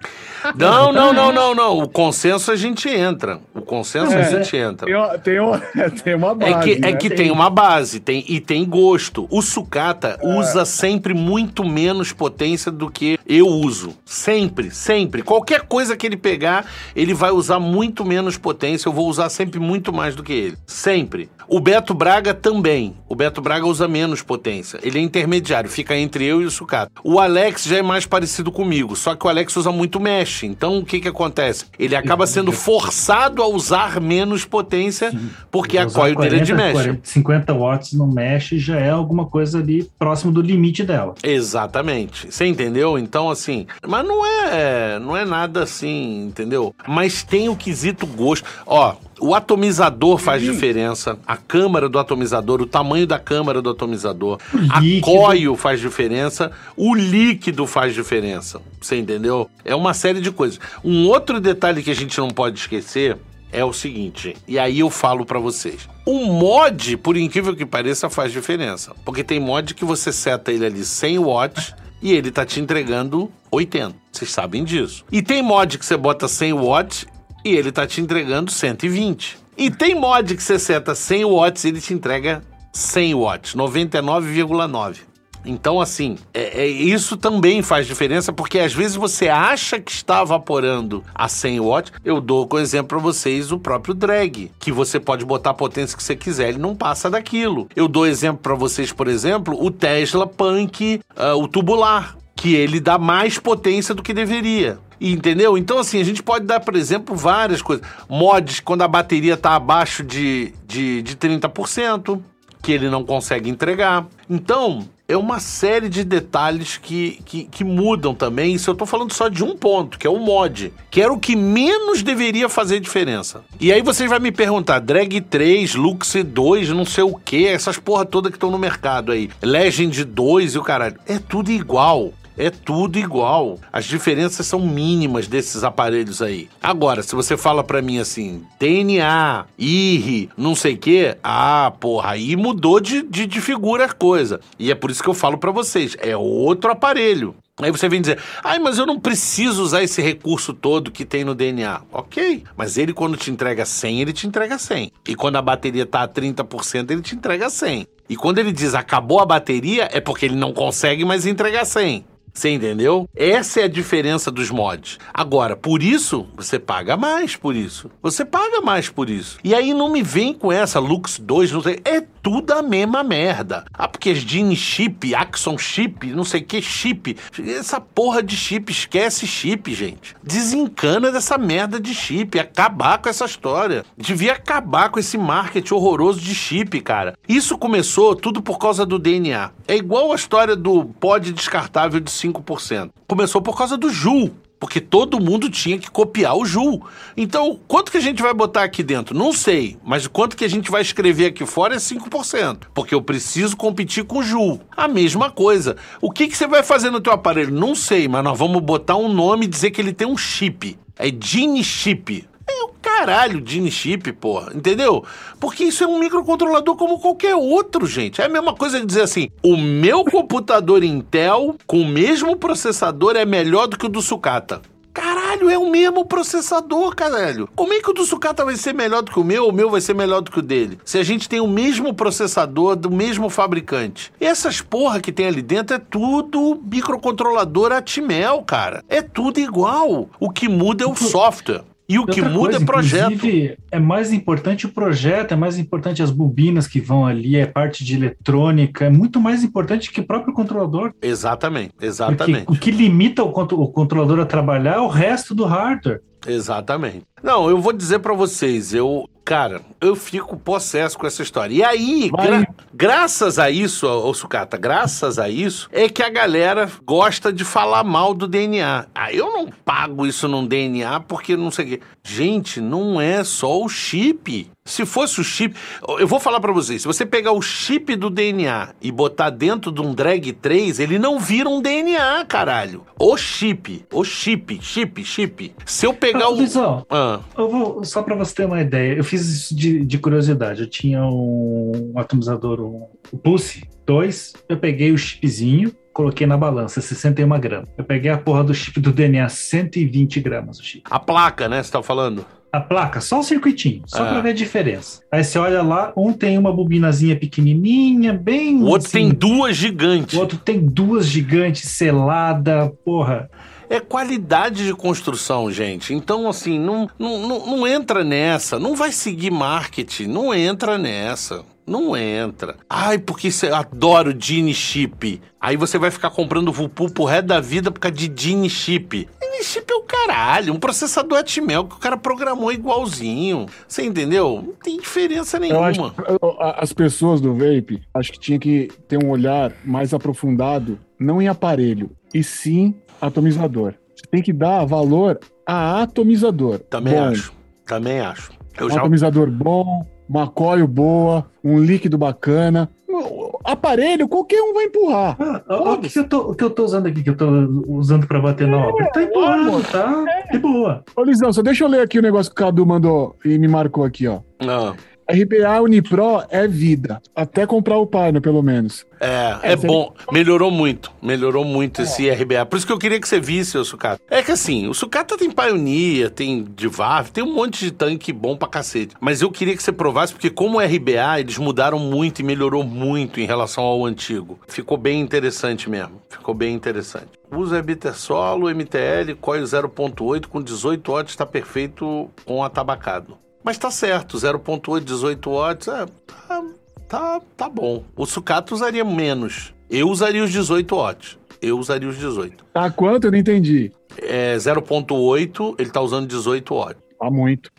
S1: Não, não, não, não, não. O consenso a gente entra. O consenso
S3: É.
S1: a gente entra.
S3: Tem, uma- tem, uma, *laughs* tem uma base,
S1: É que, é
S3: né?
S1: que tem uma base tem, e tem gosto. O sucata
S3: É.
S1: usa sempre muito menos potência do que eu uso. Sempre, sempre. Qualquer coisa que ele pegar, ele vai usar muito menos potência. Eu vou usar sempre muito mais do que ele. Sempre. O Beto Braga também. O Beto Braga usa menos potência. Ele é intermediário, fica entre eu e o sucata. O Alex já é mais parecido comigo, só que o Alex usa muito mesh. Então o que que acontece? Ele acaba sendo forçado a usar menos potência porque a coil dele é de
S2: 40,
S1: mesh.
S2: 40, 50 watts no mesh já é alguma coisa ali próximo do limite dela.
S1: Exatamente. Você entendeu? Então, assim. Mas não é, não é nada assim, entendeu? Mas tem o quesito gosto. Ó, o atomizador faz diferença. A câmara do atomizador, o tamanho da câmara do atomizador. A
S2: líquido.
S1: coil faz diferença. O líquido faz diferença. Você entendeu? É uma série de coisas. Um outro detalhe que a gente não pode esquecer é o seguinte, e aí eu falo pra vocês. O mod, por incrível que pareça, faz diferença. Porque tem mod que você seta ele ali 100 watts e ele tá te entregando 80. Vocês sabem disso. E tem mod que você bota 100 watts e ele tá te entregando 120. E tem mod que você seta 100 watts e ele te entrega 100 watts, 99,9. Então, assim, é, é- isso também faz diferença, porque às vezes você acha que está evaporando a 100 watts. Eu dou como exemplo para vocês o próprio drag, que você pode botar a potência que você quiser, ele não passa daquilo. Eu dou exemplo para vocês, por exemplo, o Tesla Punk, ah, o tubular, que ele dá mais potência do que deveria. Entendeu? Então, assim, a gente pode dar, por exemplo, várias coisas. Mods, quando a bateria está abaixo de, de, de 30%, que ele não consegue entregar. Então, é uma série de detalhes que, que, que mudam também. Isso eu tô falando só de um ponto, que é o mod, que era o que menos deveria fazer diferença. E aí vocês vão me perguntar: Drag 3, Lux 2, não sei o que, essas porra toda que estão no mercado aí. Legend 2 e o caralho. É tudo igual. É tudo igual. As diferenças são mínimas desses aparelhos aí. Agora, se você fala pra mim assim, DNA, IRI, não sei o quê, ah, porra, aí mudou de, de, de figura a coisa. E é por isso que eu falo pra vocês, é outro aparelho. Aí você vem dizer, ai, mas eu não preciso usar esse recurso todo que tem no DNA. Ok, mas ele quando te entrega 100, ele te entrega 100. E quando a bateria tá a 30%, ele te entrega 100. E quando ele diz acabou a bateria, é porque ele não consegue mais entregar 100. Você entendeu? Essa é a diferença dos mods. Agora, por isso, você paga mais por isso. Você paga mais por isso. E aí não me vem com essa Lux 2, não sei. É tudo a mesma merda. Ah, porque Gene chip, Axon chip, não sei que chip. Essa porra de chip, esquece chip, gente. Desencana dessa merda de chip. Acabar com essa história. Devia acabar com esse marketing horroroso de chip, cara. Isso começou tudo por causa do DNA. É igual a história do pod descartável de 5%. Começou por causa do Joule. Porque todo mundo tinha que copiar o Joule. Então, quanto que a gente vai botar aqui dentro? Não sei. Mas quanto que a gente vai escrever aqui fora é 5%. Porque eu preciso competir com o Joule. A mesma coisa. O que, que você vai fazer no teu aparelho? Não sei, mas nós vamos botar um nome e dizer que ele tem um chip. É Gene Chip. É o caralho, Gene Chip, porra. Entendeu? Porque isso é um microcontrolador como qualquer outro, gente. É a mesma coisa que dizer assim: o meu computador Intel com o mesmo processador é melhor do que o do Sucata. Caralho, é o mesmo processador, caralho. Como é que o do Sucata vai ser melhor do que o meu, ou o meu vai ser melhor do que o dele? Se a gente tem o mesmo processador do mesmo fabricante. E essas porra que tem ali dentro é tudo microcontrolador Atmel, cara. É tudo igual. O que muda é o *laughs* software. E o que muda
S2: coisa,
S1: é projeto.
S2: Inclusive, é mais importante o projeto, é mais importante as bobinas que vão ali, é parte de eletrônica, é muito mais importante que o próprio controlador.
S1: Exatamente,
S2: Porque
S1: exatamente.
S2: o que limita o, o controlador a trabalhar é o resto do hardware.
S1: Exatamente. Não, eu vou dizer pra vocês, eu Cara, eu fico possesso com essa história. E aí, gra graças a isso, ô Sucata, graças a isso, é que a galera gosta de falar mal do DNA. Ah, eu não pago isso num DNA porque não sei o quê. Gente, não é só o chip. Se fosse o chip, eu vou falar para vocês, se você pegar o chip do DNA e botar dentro de um drag 3, ele não vira um DNA, caralho. O chip, o chip, chip, chip. Se eu pegar ah, o
S2: Luizão, ah. eu vou só para você ter uma ideia. Eu fiz isso de, de curiosidade. Eu tinha um, um atomizador, um, um Pulse 2, eu peguei o chipzinho, coloquei na balança, 61 gramas. Eu peguei a porra do chip do DNA, 120 gramas o chip.
S1: A placa, né, você tá falando?
S2: A placa, só um circuitinho, só é. para ver a diferença. Aí você olha lá, um tem uma bobinazinha pequenininha, bem.
S1: O outro assim, tem duas gigantes.
S2: O outro tem duas gigantes selada, porra.
S1: É qualidade de construção, gente. Então, assim, não, não, não, não entra nessa. Não vai seguir marketing. Não entra nessa. Não entra. Ai, porque você adoro Gene Chip. Aí você vai ficar comprando Vupu pro resto da vida por causa de Gene Chip. Gene Chip é o caralho. Um processador Atmel que o cara programou igualzinho. Você entendeu? Não tem diferença nenhuma.
S3: Acho, as pessoas do vape, acho que tinha que ter um olhar mais aprofundado, não em aparelho, e sim atomizador. Você tem que dar valor a atomizador.
S1: Também bom. acho. Também acho.
S3: Eu já... Atomizador bom, uma coil boa, um líquido bacana. Aparelho, qualquer um vai empurrar.
S2: Ah, o que, eu tô, que eu tô usando aqui, que eu tô usando para bater na obra? tá empurrando, tá é. de boa.
S3: Ô, Lisão, só deixa eu ler aqui o negócio que o Cadu mandou e me marcou aqui, ó.
S1: Não.
S3: RBA Unipro é vida. Até comprar o paino, pelo menos.
S1: É, é, é bom. Melhorou muito. Melhorou muito é. esse RBA. Por isso que eu queria que você visse o sucata. É que assim, o sucata tem Pioneer, tem Divar, tem um monte de tanque bom pra cacete. Mas eu queria que você provasse, porque como RBA, eles mudaram muito e melhorou muito em relação ao antigo. Ficou bem interessante mesmo. Ficou bem interessante. Usa Bitter Solo, MTL, Coil 0.8 com 18 watts, está perfeito com atabacado. Mas tá certo, 0.8, 18 watts, é, tá, tá, tá bom. O sucata usaria menos. Eu usaria os 18 watts. Eu usaria os 18.
S3: Tá quanto? Eu não entendi.
S1: É 0.8, ele tá usando 18 watts.
S3: Tá muito.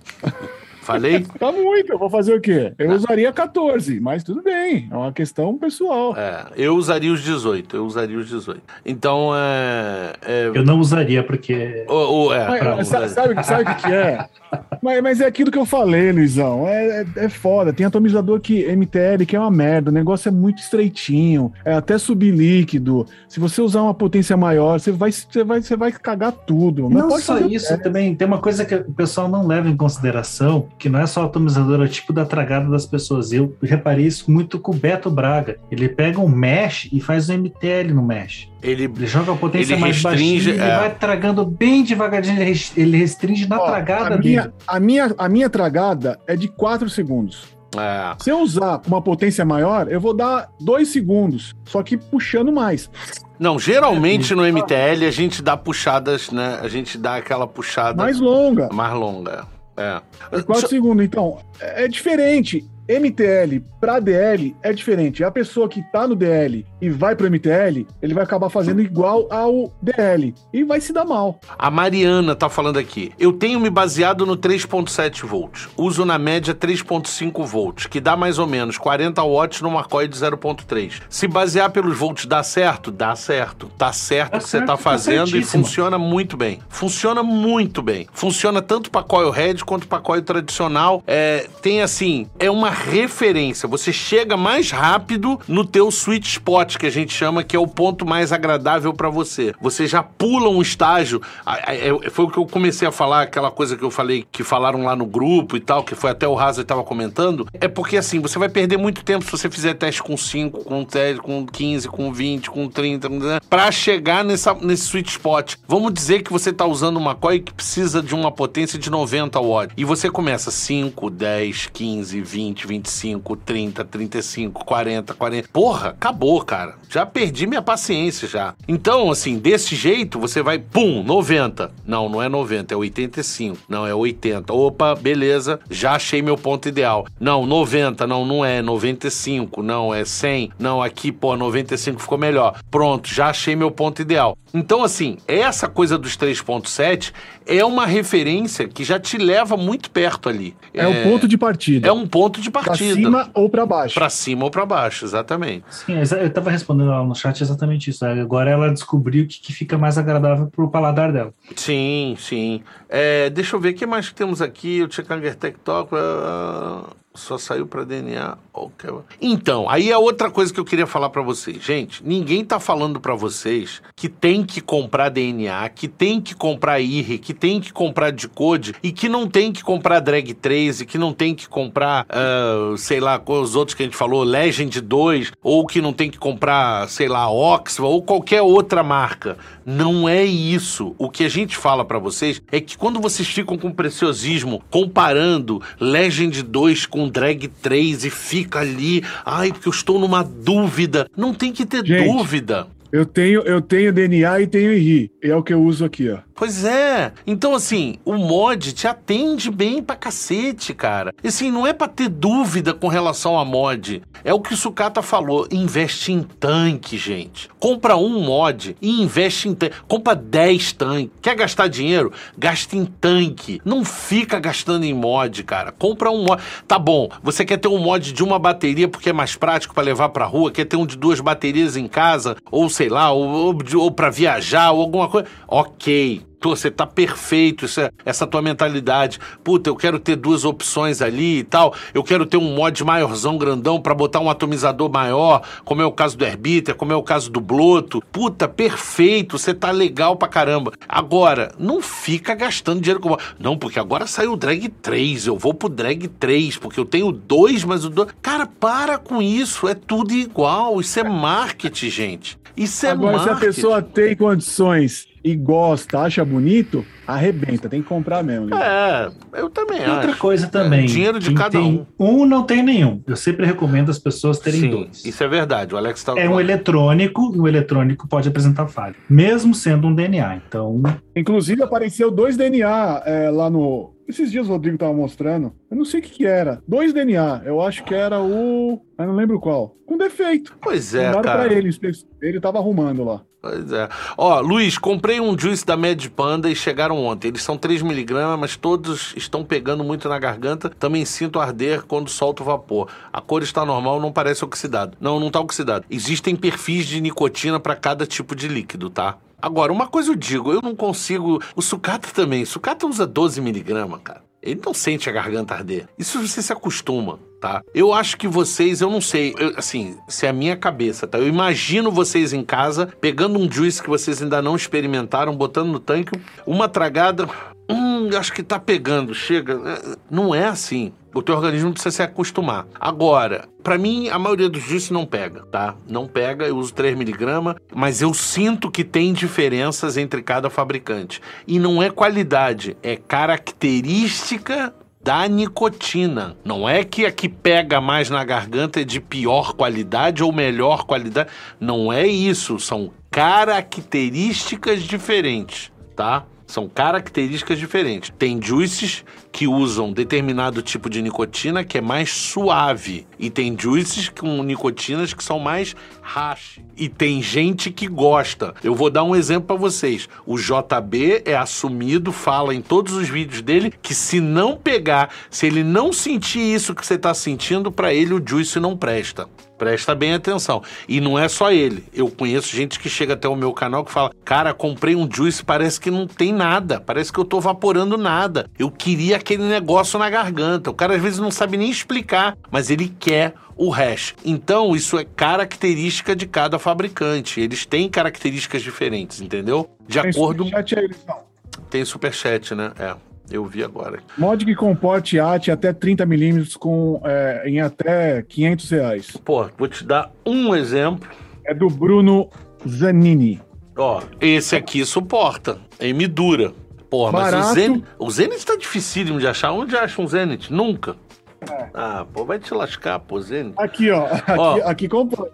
S1: Falei? *laughs*
S3: tá muito, eu vou fazer o quê? Eu ah. usaria 14, mas tudo bem, é uma questão pessoal.
S1: É, eu usaria os 18, eu usaria os 18. Então, é... é...
S2: Eu não usaria porque...
S1: O, o, é,
S3: mas, sabe, sabe, sabe o que é? *laughs* mas, mas é aquilo que eu falei, Luizão, é, é, é, foda, tem atomizador que MTL que é uma merda, o negócio é muito estreitinho, é até sublíquido, se você usar uma potência maior, você vai, você vai, você vai cagar tudo.
S2: Não, não só isso, também tem uma coisa que o pessoal não leva em consideração, que não é só atomizador, é o tipo da tragada das pessoas. Eu reparei isso muito com o Beto Braga. Ele pega um mesh e faz um MTL no mesh.
S1: Ele, ele
S2: joga a potência mais baixinha, ele é. vai tragando bem devagarinho, ele restringe na Ó, tragada
S3: a
S2: dele.
S3: Minha, a, minha, a minha tragada é de 4 segundos.
S1: É.
S3: Se eu usar uma potência maior, eu vou dar 2 segundos, só que puxando mais.
S1: Não, geralmente no MTL a gente dá puxadas, né? A gente dá aquela puxada
S3: mais longa.
S1: Mais longa. É.
S3: 4 segundos. Então, é diferente. MTL para DL é diferente. A pessoa que tá no DL e vai pro MTL, ele vai acabar fazendo igual ao DL e vai se dar mal.
S1: A Mariana tá falando aqui. Eu tenho me baseado no 3.7 volts. Uso na média 3.5 volts, que dá mais ou menos 40 watts numa coil de 0.3. Se basear pelos volts dá certo? Dá certo. Tá certo o que você tá, tá fazendo e funciona muito bem. Funciona muito bem. Funciona tanto para coil head quanto para coil tradicional. É, tem assim, é uma referência. Você chega mais rápido no teu sweet spot, que a gente chama, que é o ponto mais agradável para você. Você já pula um estágio. É, foi o que eu comecei a falar, aquela coisa que eu falei, que falaram lá no grupo e tal, que foi até o Hazard estava comentando. É porque assim, você vai perder muito tempo se você fizer teste com 5, com 10, com 15, com 20, com 30, né? para chegar nessa, nesse sweet spot. Vamos dizer que você está usando uma coil que precisa de uma potência de 90 watts. E você começa 5, 10, 15, 20, 25, 30, 35, 40, 40. Porra, acabou, cara. Já perdi minha paciência já. Então, assim, desse jeito, você vai, pum, 90. Não, não é 90, é 85. Não, é 80. Opa, beleza, já achei meu ponto ideal. Não, 90, não, não é. 95, não, é 100. Não, aqui, pô, 95 ficou melhor. Pronto, já achei meu ponto ideal. Então, assim, essa coisa dos 3.7 é uma referência que já te leva muito perto ali.
S3: É, o ponto de partida.
S1: É um ponto de partida.
S3: Pra cima ou pra baixo.
S1: Pra cima ou pra baixo, exatamente.
S2: Sim, eu tava respondendo lá no chat exatamente isso. Agora ela descobriu o que, que fica mais agradável pro paladar dela.
S1: Sim, sim. É, deixa eu ver o que mais que temos aqui. O Tchekanger Tech Talk. ah, só saiu para DNA. Ok. Então, aí é outra coisa que eu queria falar para vocês. Gente, ninguém tá falando para vocês que tem que comprar DNA, que tem que comprar IRE, que tem que comprar Decode e que não tem que comprar Drag 3 e que não tem que comprar, ah, sei lá, os outros que a gente falou, Legend 2, ou que não tem que comprar, sei lá, Oxford ou qualquer outra marca. Não é isso. O que a gente fala para vocês é que quando vocês ficam com preciosismo comparando Legend 2 com Drag 3 e fica ali, ai, porque eu estou numa dúvida. Não tem que ter
S3: Gente.
S1: dúvida.
S3: Eu tenho, eu tenho DNA e tenho IRI. É o que eu uso aqui, ó.
S1: Pois é. Então, assim, o mod te atende bem pra cacete, cara. E, assim, não é pra ter dúvida com relação a mod. É o que o Sucata falou. Investe em tanque, gente. Compra um mod e investe em tanque. Compra 10 tanques. Quer gastar dinheiro? Gasta em tanque. Não fica gastando em mod, cara. Compra um mod. Tá bom, você quer ter um mod de uma bateria porque é mais prático pra levar pra rua? Quer ter um de duas baterias em casa? Ou sei lá, ou, ou, ou pra viajar, ou alguma coisa? Ok. Você tá perfeito, isso é- essa tua mentalidade. Puta, eu quero ter duas opções ali e tal. Eu quero ter um mod maiorzão, grandão, pra botar um atomizador maior, como é o caso do Herbiter, como é o caso do Bloto. Puta, perfeito, você tá legal pra caramba. Agora, não fica gastando dinheiro com. Não, porque agora saiu o Drag 3, eu vou pro Drag 3, porque eu tenho dois, mas o dois. Cara, para com isso, é tudo igual. Isso é marketing, gente. Isso é
S3: Agora, se a
S1: marketing.
S3: pessoa tem condições e gosta, acha bonito, arrebenta, tem que comprar mesmo. Lívia.
S1: É, eu também
S2: E outra
S1: acho.
S2: coisa também.
S1: É, dinheiro de cada
S2: tem um não tem nenhum. Eu sempre recomendo as pessoas terem
S1: Sim,
S2: dois.
S1: isso é verdade. O Alex tá.
S2: É um eletrônico e o eletrônico pode apresentar falha, mesmo sendo um DNA. Então,
S3: Inclusive, apareceu dois DNA é, lá no. Esses dias o Rodrigo tava mostrando. Eu não sei o que, que era. Dois DNA. Eu acho que era o. Eu não lembro qual. Com defeito.
S1: Pois é,
S3: Mandaram
S1: cara.
S3: pra ele. Ele tava arrumando lá.
S1: Pois é. Ó, Luiz, comprei um juice da Mad Panda e chegaram ontem. Eles são 3mg, mas todos estão pegando muito na garganta. Também sinto arder quando solto o vapor. A cor está normal, não parece oxidado. Não, não tá oxidado. Existem perfis de nicotina para cada tipo de líquido, tá? Agora, uma coisa eu digo, eu não consigo. O sucata também. O sucata usa 12mg, cara. Ele não sente a garganta arder. Isso você se acostuma, tá? Eu acho que vocês, eu não sei, eu, assim, se é a minha cabeça, tá? Eu imagino vocês em casa, pegando um juice que vocês ainda não experimentaram, botando no tanque, uma tragada. Hum, acho que tá pegando, chega. É, Não é assim. O teu organismo precisa se acostumar. Agora, pra mim, a maioria dos juices não pega, tá? Não pega, eu uso 3mg, mas eu sinto que tem diferenças entre cada fabricante. E não é qualidade, é característica da nicotina. Não é que a que pega mais na garganta é de pior qualidade ou melhor qualidade. Não é isso. São características diferentes, tá? São características diferentes. Tem juices que usam determinado tipo de nicotina que é mais suave. E tem juices com nicotinas que são mais hash. E tem gente que gosta. Eu vou dar um exemplo para vocês. O JB é assumido, fala em todos os vídeos dele que se não pegar, se ele não sentir isso que você tá sentindo, para ele o juice não presta. Presta bem atenção. E não é só ele. Eu conheço gente que chega até o meu canal que fala: Cara, comprei um juice, parece que não tem nada. Parece que eu tô vaporando nada. Eu queria aquele negócio na garganta. O cara às vezes não sabe nem explicar, mas ele quer o hash. Então, isso é característica de cada fabricante. Eles têm características diferentes, entendeu? De
S3: Tem
S1: acordo.
S3: superchat aí, Luizão.
S1: Tem superchat, né? É. Eu vi agora.
S3: Mod que comporte AT até 30mm com, é, em até 500 reais.
S1: Pô, vou te dar um exemplo.
S3: É do Bruno Zanini.
S1: Ó, esse aqui suporta. M dura. Porra, mas o
S3: Barato.
S1: Zenit, o Zenit tá dificílimo de achar. Onde acha um Zenit? Nunca. É. Ah, pô, vai te lascar, pô, Zene.
S3: Aqui, ó. Aqui, ó, aqui comprou.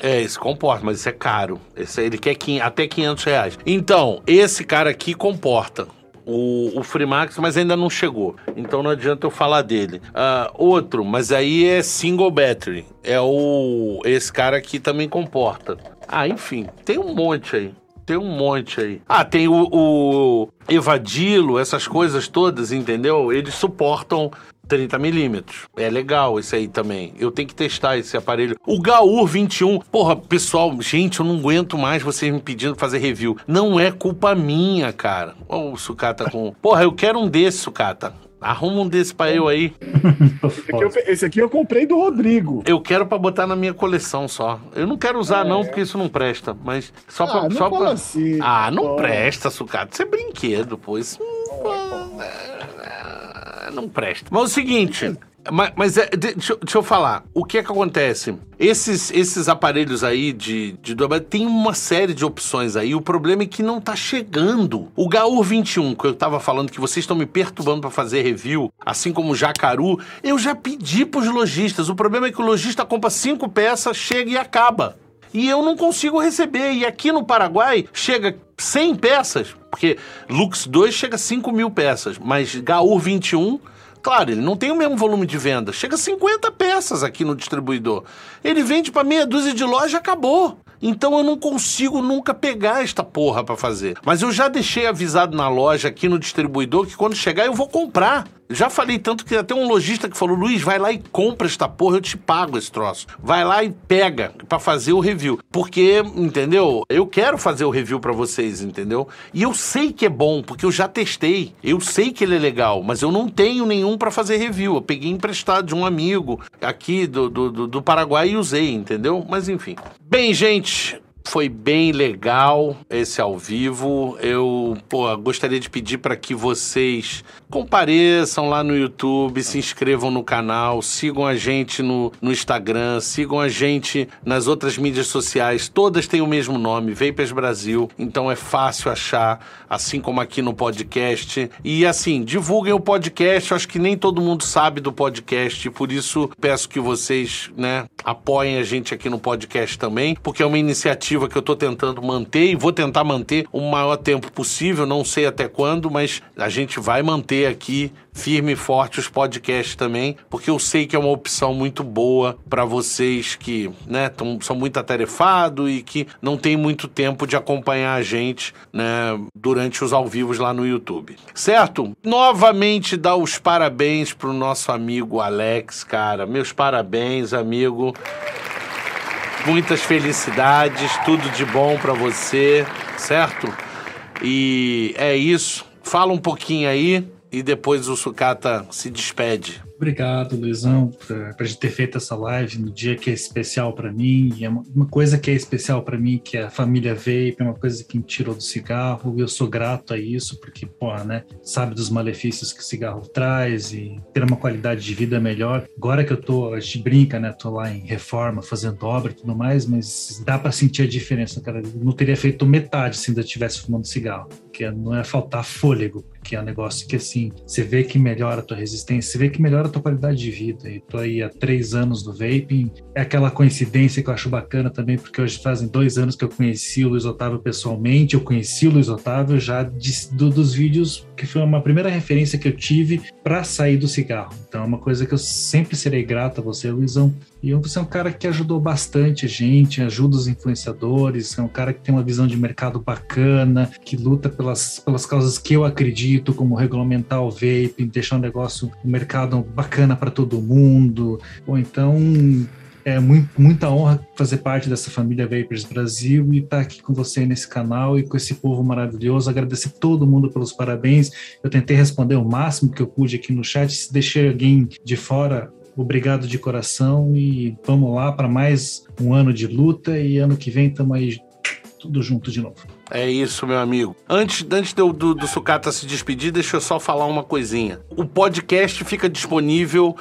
S1: É, esse comporta, mas isso é caro. Esse, ele quer até 500 reais. Então, esse cara aqui comporta. O, o Freemax, mas ainda não chegou. Então não adianta eu falar dele. Uh, outro, mas aí é single battery. É o. Esse cara aqui também comporta. Ah, enfim, tem um monte aí. Tem um monte aí. Ah, tem o, o Evadilo, essas coisas todas, entendeu? Eles suportam 30 milímetros. É legal esse aí também. Eu tenho que testar esse aparelho. O Gaur 21. Porra, pessoal, gente, eu não aguento mais vocês me pedindo fazer review. Não é culpa minha, cara. Olha o Sucata com. Porra, eu quero um desse, Sucata. Arruma um desse pra eu aí. *laughs*
S3: esse, aqui eu, esse aqui eu comprei do Rodrigo.
S1: Eu quero pra botar na minha coleção só. Eu não quero usar, é. não, porque isso não presta. Mas só pra.
S3: Ah,
S1: só
S3: pra... Assim,
S1: ah, não pô. presta, sucata. Isso é brinquedo, pô. Isso. É, não presta. Mas é o seguinte. Mas, mas é, deixa, deixa, eu falar. O que é que acontece? Esses, esses aparelhos aí de, de tem uma série de opções aí. O problema é que não tá chegando. O Gaur 21, que eu tava falando que vocês estão me perturbando para fazer review, assim como o Jacaru, eu já pedi pros lojistas. O problema é que o lojista compra cinco peças, chega e acaba. E eu não consigo receber. E aqui no Paraguai chega 100 peças, porque Lux 2 chega a 5 mil peças, mas Gaur 21 Claro, ele não tem o mesmo volume de venda. Chega a 50 peças aqui no distribuidor. Ele vende para meia dúzia de loja e acabou. Então eu não consigo nunca pegar esta porra para fazer. Mas eu já deixei avisado na loja aqui no distribuidor que quando chegar eu vou comprar. Já falei tanto que até um lojista que falou: Luiz, vai lá e compra esta porra, eu te pago esse troço. Vai lá e pega para fazer o review. Porque, entendeu? Eu quero fazer o review para vocês, entendeu? E eu sei que é bom, porque eu já testei. Eu sei que ele é legal, mas eu não tenho nenhum para fazer review. Eu peguei emprestado de um amigo aqui do, do, do Paraguai e usei, entendeu? Mas enfim. Bem, gente, foi bem legal esse ao vivo. Eu pô, gostaria de pedir para que vocês compareçam lá no YouTube, se inscrevam no canal, sigam a gente no, no Instagram, sigam a gente nas outras mídias sociais. Todas têm o mesmo nome, Vapers Brasil. Então é fácil achar, assim como aqui no podcast. E assim, divulguem o podcast. Eu acho que nem todo mundo sabe do podcast, por isso peço que vocês, né, apoiem a gente aqui no podcast também, porque é uma iniciativa que eu estou tentando manter e vou tentar manter o maior tempo possível, não sei até quando, mas a gente vai manter aqui firme e forte os podcasts também, porque eu sei que é uma opção muito boa para vocês que né, tão, são muito atarefados e que não tem muito tempo de acompanhar a gente né, durante os ao vivos lá no YouTube. Certo? Novamente dar os parabéns pro nosso amigo Alex, cara. Meus parabéns, amigo muitas felicidades, tudo de bom para você, certo? E é isso. Fala um pouquinho aí e depois o Sucata se despede.
S2: Obrigado, Luizão, por ter feito essa live no dia que é especial para mim. É uma coisa que é especial para mim, que é a família Vape, é uma coisa que me tirou do cigarro. E eu sou grato a isso, porque, pô, né, sabe dos malefícios que o cigarro traz e ter uma qualidade de vida melhor. Agora que eu tô, a gente brinca, né, tô lá em reforma, fazendo obra e tudo mais, mas dá para sentir a diferença, cara. Eu não teria feito metade se ainda estivesse fumando cigarro, porque não é faltar fôlego, que é um negócio que, assim, você vê que melhora a tua resistência, você vê que melhora a tua qualidade de vida. E tô aí há três anos no vaping. É aquela coincidência que eu acho bacana também, porque hoje fazem dois anos que eu conheci o Luiz Otávio pessoalmente, eu conheci o Luiz Otávio já de, do, dos vídeos, que foi uma primeira referência que eu tive para sair do cigarro. Então é uma coisa que eu sempre serei grato a você, Luizão, e você é um cara que ajudou bastante a gente, ajuda os influenciadores, é um cara que tem uma visão de mercado bacana, que luta pelas, pelas causas que eu acredito, como regulamentar o vape, deixar um negócio, um mercado bacana para todo mundo. Ou então é muito, muita honra fazer parte dessa família Vapers Brasil e estar tá aqui com você nesse canal e com esse povo maravilhoso. Agradecer todo mundo pelos parabéns. Eu tentei responder o máximo que eu pude aqui no chat. Se deixei alguém de fora, Obrigado de coração e vamos lá para mais um ano de luta e ano que vem estamos aí tudo junto de novo.
S1: É isso, meu amigo. Antes, antes do, do, do Sucata se despedir, deixa eu só falar uma coisinha. O podcast fica disponível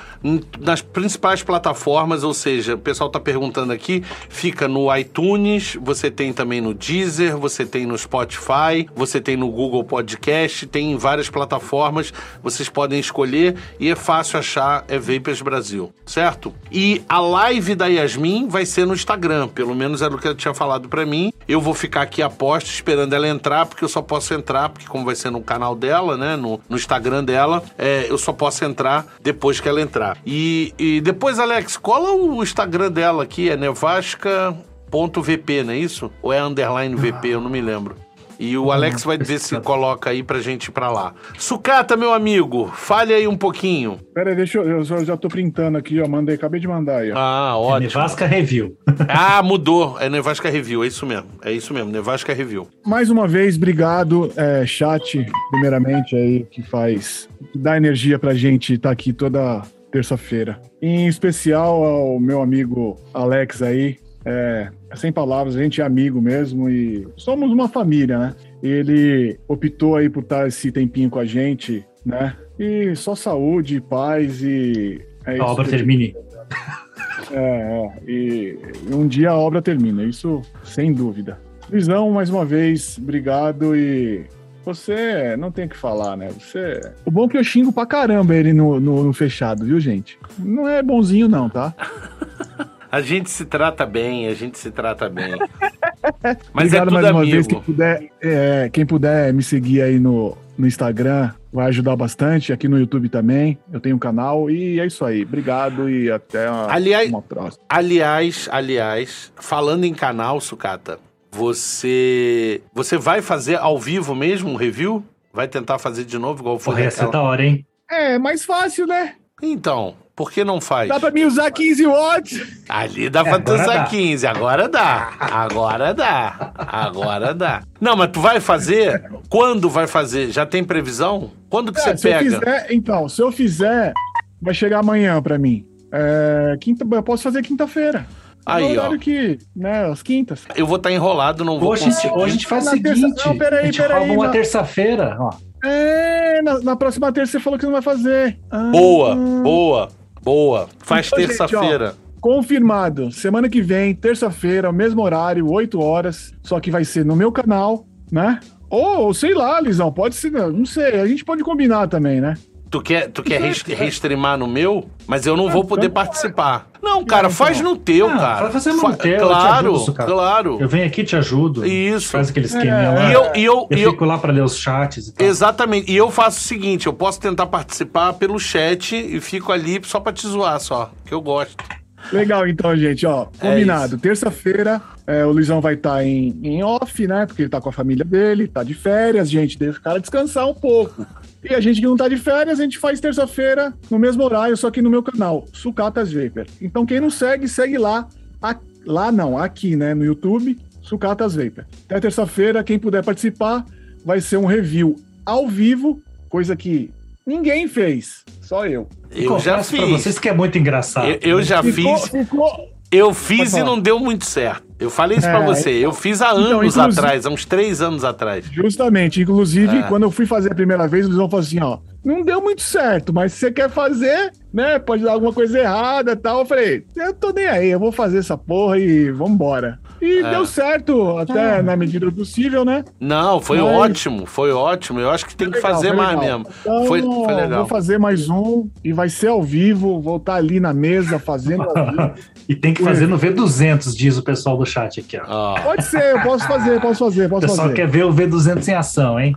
S1: nas principais plataformas, ou seja, o pessoal tá perguntando aqui, fica no iTunes, você tem também no Deezer, você tem no Spotify, você tem no Google Podcast, tem em várias plataformas, vocês podem escolher e é fácil achar, é Vapers Brasil, certo? E a live da Yasmin vai ser no Instagram, pelo menos era o que ela tinha falado para mim. Eu vou ficar aqui a posto esperando ela entrar, porque eu só posso entrar, porque como vai ser no canal dela, né, no, no Instagram dela, é, eu só posso entrar depois que ela entrar. E, e depois, Alex, cola o Instagram dela aqui, é nevasca.vp, não é isso? Ou é underline VP, eu não me lembro. E o Alex vai ver se coloca aí pra gente ir pra lá. Sucata, meu amigo, fale aí um pouquinho.
S3: Pera aí, deixa eu. Eu já, já tô printando aqui, ó. Mandei, acabei de mandar aí, ó.
S1: Ah,
S2: É
S1: ótimo.
S2: Nevasca Review. *laughs*
S1: Ah, mudou. É Nevasca Review, é isso mesmo. É isso mesmo, Nevasca Review.
S3: Mais uma vez, obrigado, é, chat, primeiramente, aí, que faz. que dá energia pra gente estar aqui toda terça-feira. Em especial ao meu amigo Alex aí. É, sem palavras, a gente é amigo mesmo e somos uma família, né? Ele optou aí por estar esse tempinho com a gente, né? E só saúde, paz e. É
S2: A
S3: isso
S2: obra termine.
S3: É, é, e um dia a obra termina, isso sem dúvida. Luizão, mais uma vez, obrigado e você não tem o que falar, né? Você. O bom é que eu xingo pra caramba ele no, no, no fechado, viu, gente? Não é bonzinho, não, tá? *laughs*
S1: A gente se trata bem, a gente se trata bem. *laughs* Mas
S3: Obrigado
S1: é tudo
S3: mais uma vez.
S1: amigo.
S3: Quem puder, é, quem puder me seguir aí no, no Instagram vai ajudar bastante. Aqui no YouTube também. Eu tenho um canal. E é isso aí. Obrigado e até uma,
S1: Aliás-
S3: uma próxima.
S1: Aliás, aliás, falando em canal, Sucata, você você vai fazer ao vivo mesmo um review? Vai tentar fazer de novo igual foi
S2: Porra, ser
S1: aquela-
S2: da hora, hein?
S3: É, mais fácil, né?
S1: Então, por que não faz?
S3: Dá pra mim usar 15 watts.
S1: Ali dá
S2: É,
S1: pra tu usar
S2: dá.
S1: 15, agora dá. Agora dá. Agora dá. Não, mas tu vai fazer? Quando vai fazer? Já tem previsão? Quando que
S3: É,
S1: você
S3: se eu
S1: pega?
S3: fizer, então, se eu fizer, vai chegar amanhã pra mim. É, quinta, eu posso fazer quinta-feira.
S1: Aí, ó.
S3: que, né, as quintas.
S1: Eu vou estar enrolado, não vou
S2: Hoje,
S1: conseguir.
S2: hoje a gente faz o
S3: terça-
S2: seguinte:
S3: não, peraí,
S2: a gente
S3: peraí,
S2: uma
S3: na-
S2: terça-feira, ó.
S3: É, na, na próxima terça você falou que não vai fazer. Ah,
S1: Boa, boa, boa. Faz
S3: Então,
S1: terça-feira.
S3: Confirmado. Semana que vem, terça-feira, mesmo horário, 8 horas. Só que vai ser no meu canal, né? Ou, sei lá, Lisão, pode ser, não sei. A gente pode combinar também, né?
S1: Tu quer, tu quer rest- restreamar no meu? Mas eu não vou poder
S3: então-
S1: participar. Não, cara,
S3: então.
S1: faz no teu,
S2: Ah,
S1: cara.
S2: fazer no
S1: Fa-
S2: teu, eu te
S1: Claro,
S2: ajudo, Sucata.
S1: claro.
S2: Eu venho aqui te ajudo.
S1: Isso.
S2: Faz aquele esqueminha
S3: É,
S2: lá.
S1: E eu, e eu,
S2: Eu
S1: eu-
S2: fico lá pra ler os chats e tal.
S1: Exatamente. E eu faço o seguinte: eu posso tentar participar pelo chat e fico ali só pra te zoar, só. Que eu gosto.
S3: Legal, então, gente, ó, combinado. Terça-feira, é, o Luizão vai estar em, em off, né? Porque ele tá com a família dele, tá de férias, gente, deixa o cara descansar um pouco. E a gente que não tá de férias, a gente faz terça-feira no mesmo horário, só que no meu canal, Sucatas Vapor. Então, quem não segue, segue lá. A- lá não, aqui, né, no YouTube, Sucatas Vapor. Até terça-feira, quem puder participar, vai ser um review ao vivo, coisa que ninguém fez, só eu.
S1: Eu já
S2: Confesso pra
S1: fiz.
S2: vocês que é muito engraçado.
S1: Eu, eu já
S3: Ficou,
S1: fiz.
S3: ficou,
S1: Eu fiz e não deu muito certo. Eu falei isso
S3: É,
S1: pra você. Eu fiz há
S3: então,
S1: anos atrás, há uns três anos atrás.
S3: Justamente, inclusive,
S1: É.
S3: quando eu fui fazer a primeira vez, eles vão falar assim, ó, não deu muito certo, mas se você quer fazer, né, pode dar alguma coisa errada e tal. Eu falei, eu tô nem aí, eu vou fazer essa porra e vambora. E
S1: É.
S3: deu certo, até na medida do possível, né?
S1: Não, foi
S3: Mas-
S1: ótimo, foi ótimo. Eu acho que tem que
S3: Legal,
S1: fazer
S3: foi
S1: mais
S3: legal.
S1: mesmo.
S3: Então,
S1: Foi, foi legal.
S3: Vou fazer mais um e vai ser ao vivo, vou estar ali na mesa fazendo ao vivo. *laughs*
S2: E tem que fazer no V200, diz o pessoal do chat aqui, ó.
S1: Ó.
S3: Pode ser, eu posso fazer, posso fazer,
S2: O
S3: posso
S2: pessoal
S3: fazer.
S2: quer ver o V200 em ação, hein?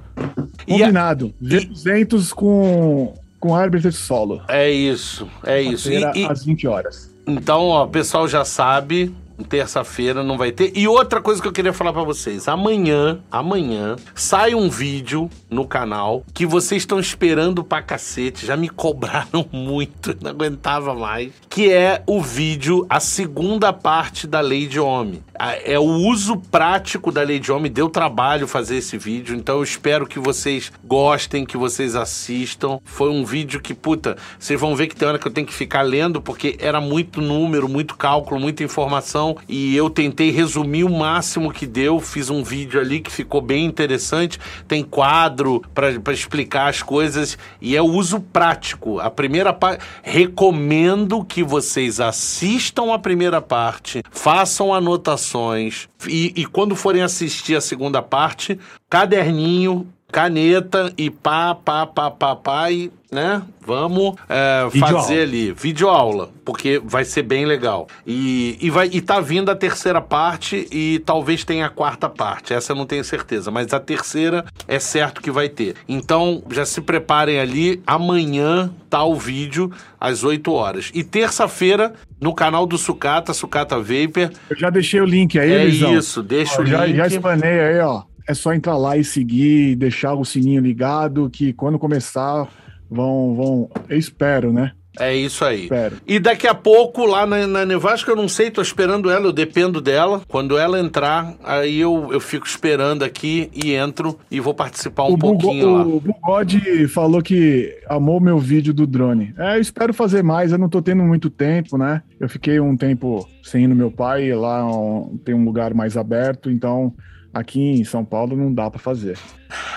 S1: E a-
S3: Combinado. V200 com, com árbitro solo.
S1: É isso, é isso. E- e-
S3: às 20 horas.
S1: Então, ó, o pessoal já sabe, terça-feira não vai ter. E outra coisa que eu queria falar pra vocês, amanhã, amanhã sai um vídeo no canal que vocês estão esperando pra cacete, já me *laughs* cobraram muito, não aguentava mais, que é o vídeo a segunda parte da Lei de Homem. é o uso prático da lei de homem. Deu trabalho fazer esse vídeo, então eu espero que vocês gostem, que vocês assistam. Foi um vídeo que, puta, vocês vão ver que tem hora que eu tenho que ficar lendo, porque era muito número, muito cálculo, muita informação, e eu tentei resumir o máximo que deu. Fiz um vídeo ali que ficou bem interessante. Tem quadro para explicar as coisas, e é o uso prático. A primeira parte. Recomendo que vocês assistam a primeira parte, façam anotações, e, e quando forem assistir a segunda parte, caderninho, caneta e pá, pá, pá, pá, pá, e, né? Vamos é, fazer ali, videoaula, porque vai ser bem legal. E, e, vai, e tá vindo a terceira parte e talvez tenha a quarta parte, essa eu não tenho certeza, mas a terceira é certo que vai ter. Então, já se preparem ali, amanhã tá o vídeo às 8 horas. E terça-feira, no canal do Sucata, Sucata Vapor.
S3: Eu já deixei o link aí,
S1: É
S3: Luizão.
S1: isso, deixa
S3: Ó,
S1: o
S3: já,
S1: link.
S3: Já explanei aí, ó. É só entrar lá e seguir, deixar o sininho ligado, que quando começar, vão, vão. Eu espero, né?
S1: É isso aí.
S3: Espero.
S1: E daqui a pouco, lá na, na Nevasca, eu não sei, tô esperando ela, eu dependo dela. Quando ela entrar, aí eu, eu fico esperando aqui e entro e vou participar um
S3: o, Bugo-
S1: pouquinho lá.
S3: o Bugode falou que amou meu vídeo do drone. É, eu espero fazer mais, eu não tô tendo muito tempo, né? Eu fiquei um tempo sem ir no meu pai, lá um- tem um lugar mais aberto, então aqui em São Paulo não dá pra fazer.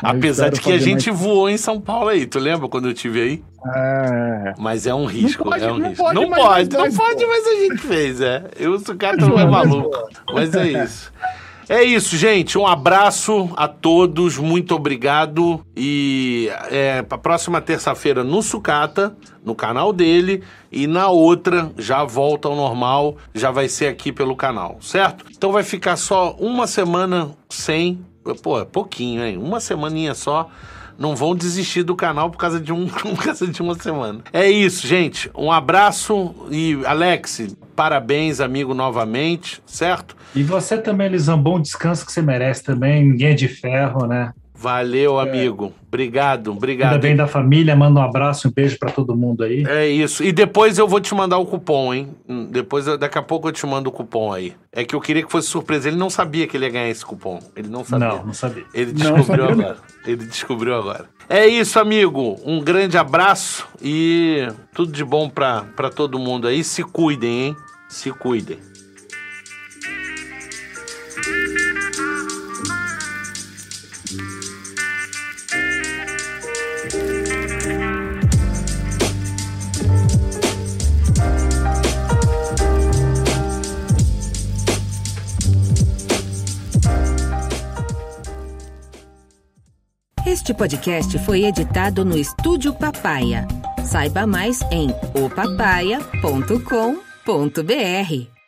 S3: Mas
S1: Apesar de que a gente
S3: mais-
S1: voou em São Paulo aí, tu lembra quando eu tive aí?
S3: É,
S1: Mas é um risco,
S3: pode,
S1: é um
S3: não
S1: risco.
S3: pode,
S1: não pode, não
S3: mas-
S1: pode, mas a gente fez, é. Eu, o cara não *laughs* é maluco. Mas é isso. É isso, gente. Um abraço a todos, muito obrigado. E é, próxima terça-feira no Sucata, no canal dele. E na outra, já volta ao normal, já vai ser aqui pelo canal, certo? Então vai ficar só uma semana sem. Pô, é pouquinho, hein? Uma semaninha só não vão desistir do canal por causa de um *laughs* por causa de uma semana. É isso, gente. Um abraço e Alex, parabéns, amigo, novamente, certo?
S2: E você também, Lisão, bom descanso que você merece também. Ninguém é de ferro, né?
S1: Valeu, amigo. Obrigado,
S2: Ainda
S1: obrigado.
S2: bem da família, manda um abraço e um beijo pra todo mundo aí.
S1: É isso. E depois eu vou te mandar o cupom, hein? Hum, Depois, daqui a pouco eu te mando o cupom aí. É que eu queria que fosse surpresa. Ele não sabia que ele ia ganhar esse cupom. Ele não sabia.
S2: Não, não sabia.
S1: Ele descobriu
S3: sabia
S1: agora. Ele descobriu agora. É isso, amigo. Um grande abraço e tudo de bom pra todo mundo aí. Se cuidem, hein? Se cuidem.
S4: Este podcast foi editado no Estúdio Papaya. Saiba mais em opapaya.com.br.